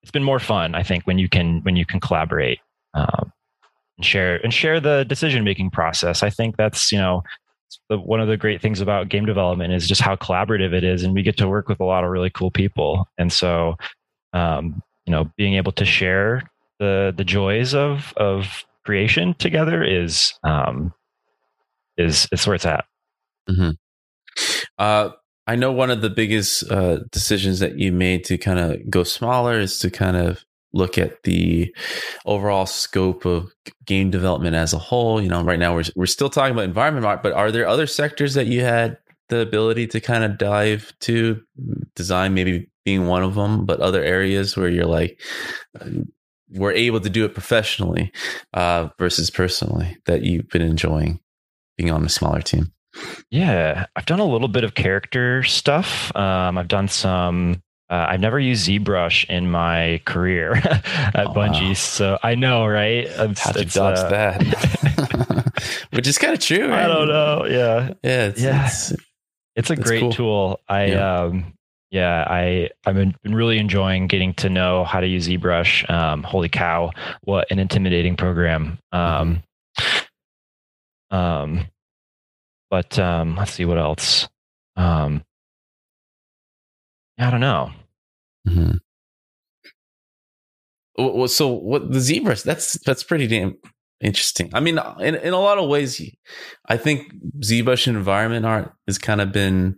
it's been more fun, I think, when you can when you can collaborate um, and share and share the decision making process. I think that's you know the, one of the great things about game development is just how collaborative it is, and we get to work with a lot of really cool people. And so, um, you know, being able to share the the joys of of creation together is um, is is where it's at. Mm-hmm. Uh, I know one of the biggest uh, decisions that you made to kind of go smaller is to kind of look at the overall scope of game development as a whole. You know, right now we're we're still talking about environment but are there other sectors that you had the ability to kind of dive to design maybe being one of them but other areas where you're like uh, we're able to do it professionally uh, versus personally that you've been enjoying being on a smaller team yeah, I've done a little bit of character stuff. Um, I've done some. Uh, I've never used ZBrush in my career [laughs] at oh, Bungie, wow. so I know, right? It's, How'd you dodge uh, that? [laughs] Which is kind of true. Right? I don't know. Yeah, yeah, it's, yeah. It's, it's a great cool. tool. I yeah. um, yeah, I I've been, been really enjoying getting to know how to use ZBrush. Um, holy cow, what an intimidating program. Um, mm-hmm. um, but um, let's see what else. Um, I don't know. Mm-hmm. Well, so what the ZBrush? That's that's pretty damn interesting. I mean, in in a lot of ways, I think ZBrush environment art has kind of been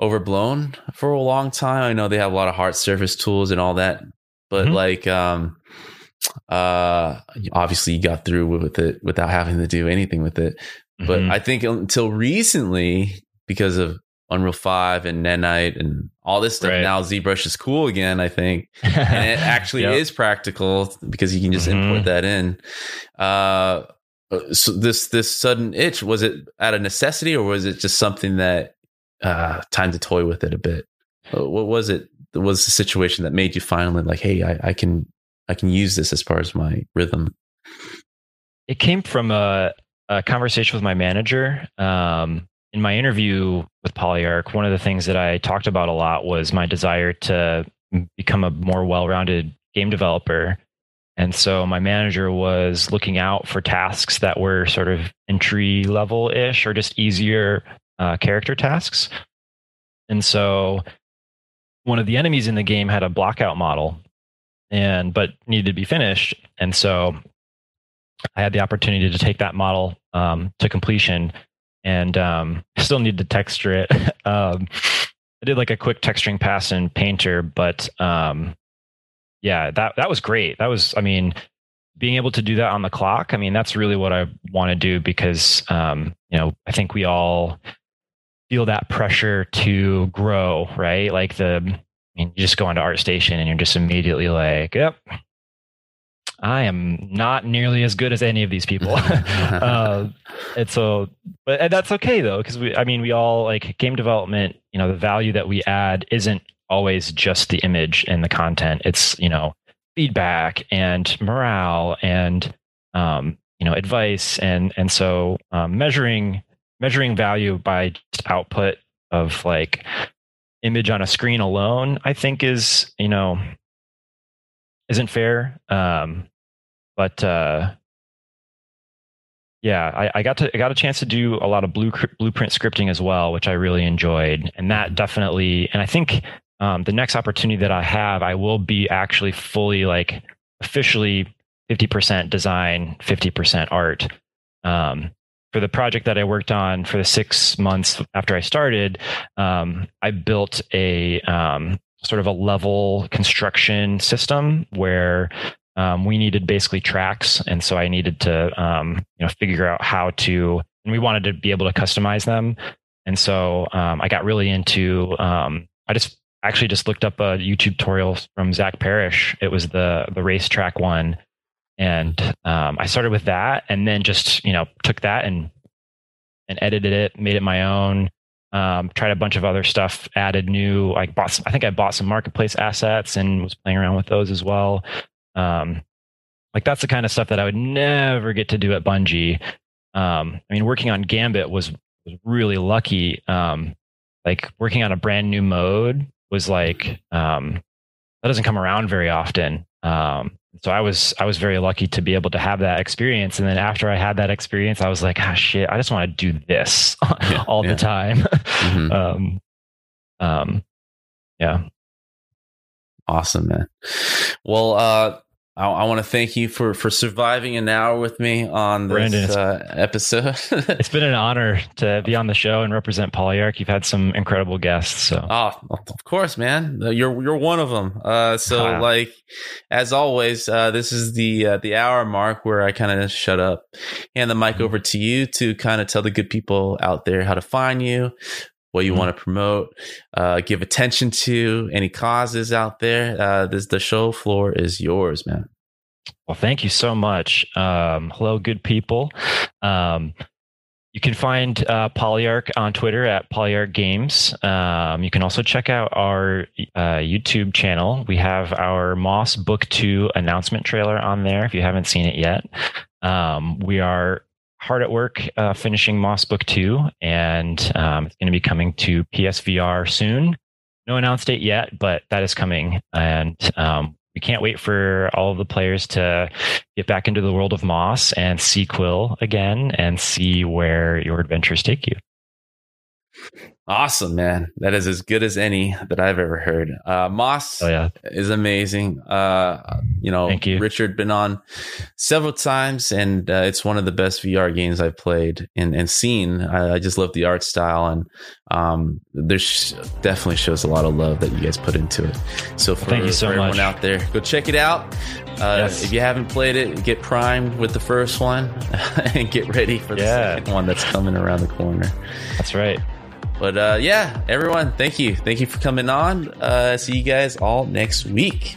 overblown for a long time. I know they have a lot of hard surface tools and all that, but mm-hmm. like, um, uh, obviously you got through with it without having to do anything with it. But mm-hmm. I think until recently, because of Unreal 5 and Nanite and all this stuff, right. now ZBrush is cool again, I think. [laughs] and it actually yep. is practical because you can just mm-hmm. import that in. Uh, so this this sudden itch was it out of necessity or was it just something that uh, time to toy with it a bit? Uh, what was it? Was the situation that made you finally like, hey, I, I can I can use this as far as my rhythm? It came from a a conversation with my manager. Um, in my interview with Polyarc, one of the things that I talked about a lot was my desire to become a more well-rounded game developer. And so my manager was looking out for tasks that were sort of entry level ish or just easier uh, character tasks. And so one of the enemies in the game had a blockout model and but needed to be finished. And so I had the opportunity to take that model um, to completion, and um, [laughs] still need to texture it. [laughs] um, I did like a quick texturing pass in Painter, but um, yeah, that that was great. That was, I mean, being able to do that on the clock. I mean, that's really what I want to do because um, you know I think we all feel that pressure to grow, right? Like the, I mean, you just go onto ArtStation and you're just immediately like, yep, I am not nearly as good as any of these people. [laughs] [laughs] uh, and so, but and that's okay though, because we, I mean, we all like game development, you know, the value that we add isn't always just the image and the content. It's, you know, feedback and morale and, um, you know, advice. And, and so um, measuring, measuring value by output of like image on a screen alone, I think is, you know, isn't fair. Um, but uh, yeah, I, I, got to I got a chance to do a lot of blue, blueprint scripting as well, which I really enjoyed, and that definitely. And I think um, the next opportunity that I have, I will be actually fully like officially fifty percent design, fifty percent art. Um, for the project that I worked on for the six months after I started, um, I built a um, sort of a level construction system where um, we needed basically tracks, and so I needed to um, you know figure out how to, and we wanted to be able to customize them. and so um, I got really into. Um, I just actually just looked up a YouTube tutorial from Zak Parrish. It was the the racetrack one, and um, I started with that, and then just you know took that and and edited it, made it my own. Um, tried a bunch of other stuff, added new, like bought some, I think I bought some marketplace assets and was playing around with those as well. Um, like that's the kind of stuff that I would never get to do at Bungie. Um, I mean, working on Gambit was, was really lucky. Um, like working on a brand new mode was like, um, that doesn't come around very often. Um, so I was I was very lucky to be able to have that experience. And then after I had that experience, I was like, ah, shit, I just want to do this [laughs] yeah, all yeah. the time. Mm-hmm. [laughs] um, um, yeah. Awesome, man. Well, uh, I, I want to thank you for for surviving an hour with me on this Brandon, uh, episode. [laughs] it's been an honor to be on the show and represent Polyarc. You've had some incredible guests. So, oh, of course, man, you're you're one of them. Uh, so, [laughs] wow. like as always, uh, this is the uh, the hour mark where I kind of shut up, hand the mic mm-hmm. over to you to kind of tell the good people out there how to find you, what you mm-hmm. want to promote, uh, give attention to, any causes out there. Uh, this the show floor is yours, man. Well, thank you so much. Um, hello, good people. Um, you can find uh, Polyarc on Twitter at Polyarc Games. Um, you can also check out our uh, YouTube channel. We have our Moss Book 2 announcement trailer on there if you haven't seen it yet. Um, we are hard at work uh, finishing Moss Book 2, and um, it's going to be coming to PSVR soon. No announced date yet, but that is coming. And um, we can't wait for all of the players to get back into the world of Moss and see Quill again and see where your adventures take you. Awesome, man. That is as good as any that I've ever heard. Uh, Moss oh, yeah. is amazing. Uh, you know, Thank you. Richard been on several times, and uh, it's one of the best VR games I've played and, and seen. I, I, just love the art style, and um, there's definitely shows a lot of love that you guys put into it. So for, Thank you so for much. everyone out there, go check it out. Uh, yes. If you haven't played it, get primed with the first one [laughs] and get ready for the yeah. second one that's coming around the corner. That's right. But uh, yeah, everyone, thank you. Thank you for coming on. Uh, see you guys all next week.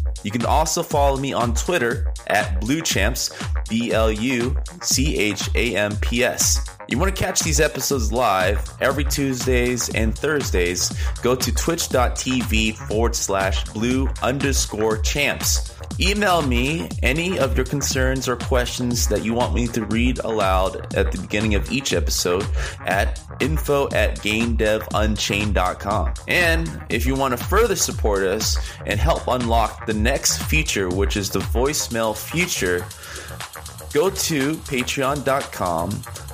You can also follow me on Twitter at BluChamps, B L U C H A M P S. You want to catch these episodes live every Tuesdays and Thursdays? Go to twitch.tv forward slash blue underscore champs. Email me any of your concerns or questions that you want me to read aloud at the beginning of each episode at info at gamedevunchained.com. And if you want to further support us and help unlock the next feature, which is the voicemail feature, go to patreon.com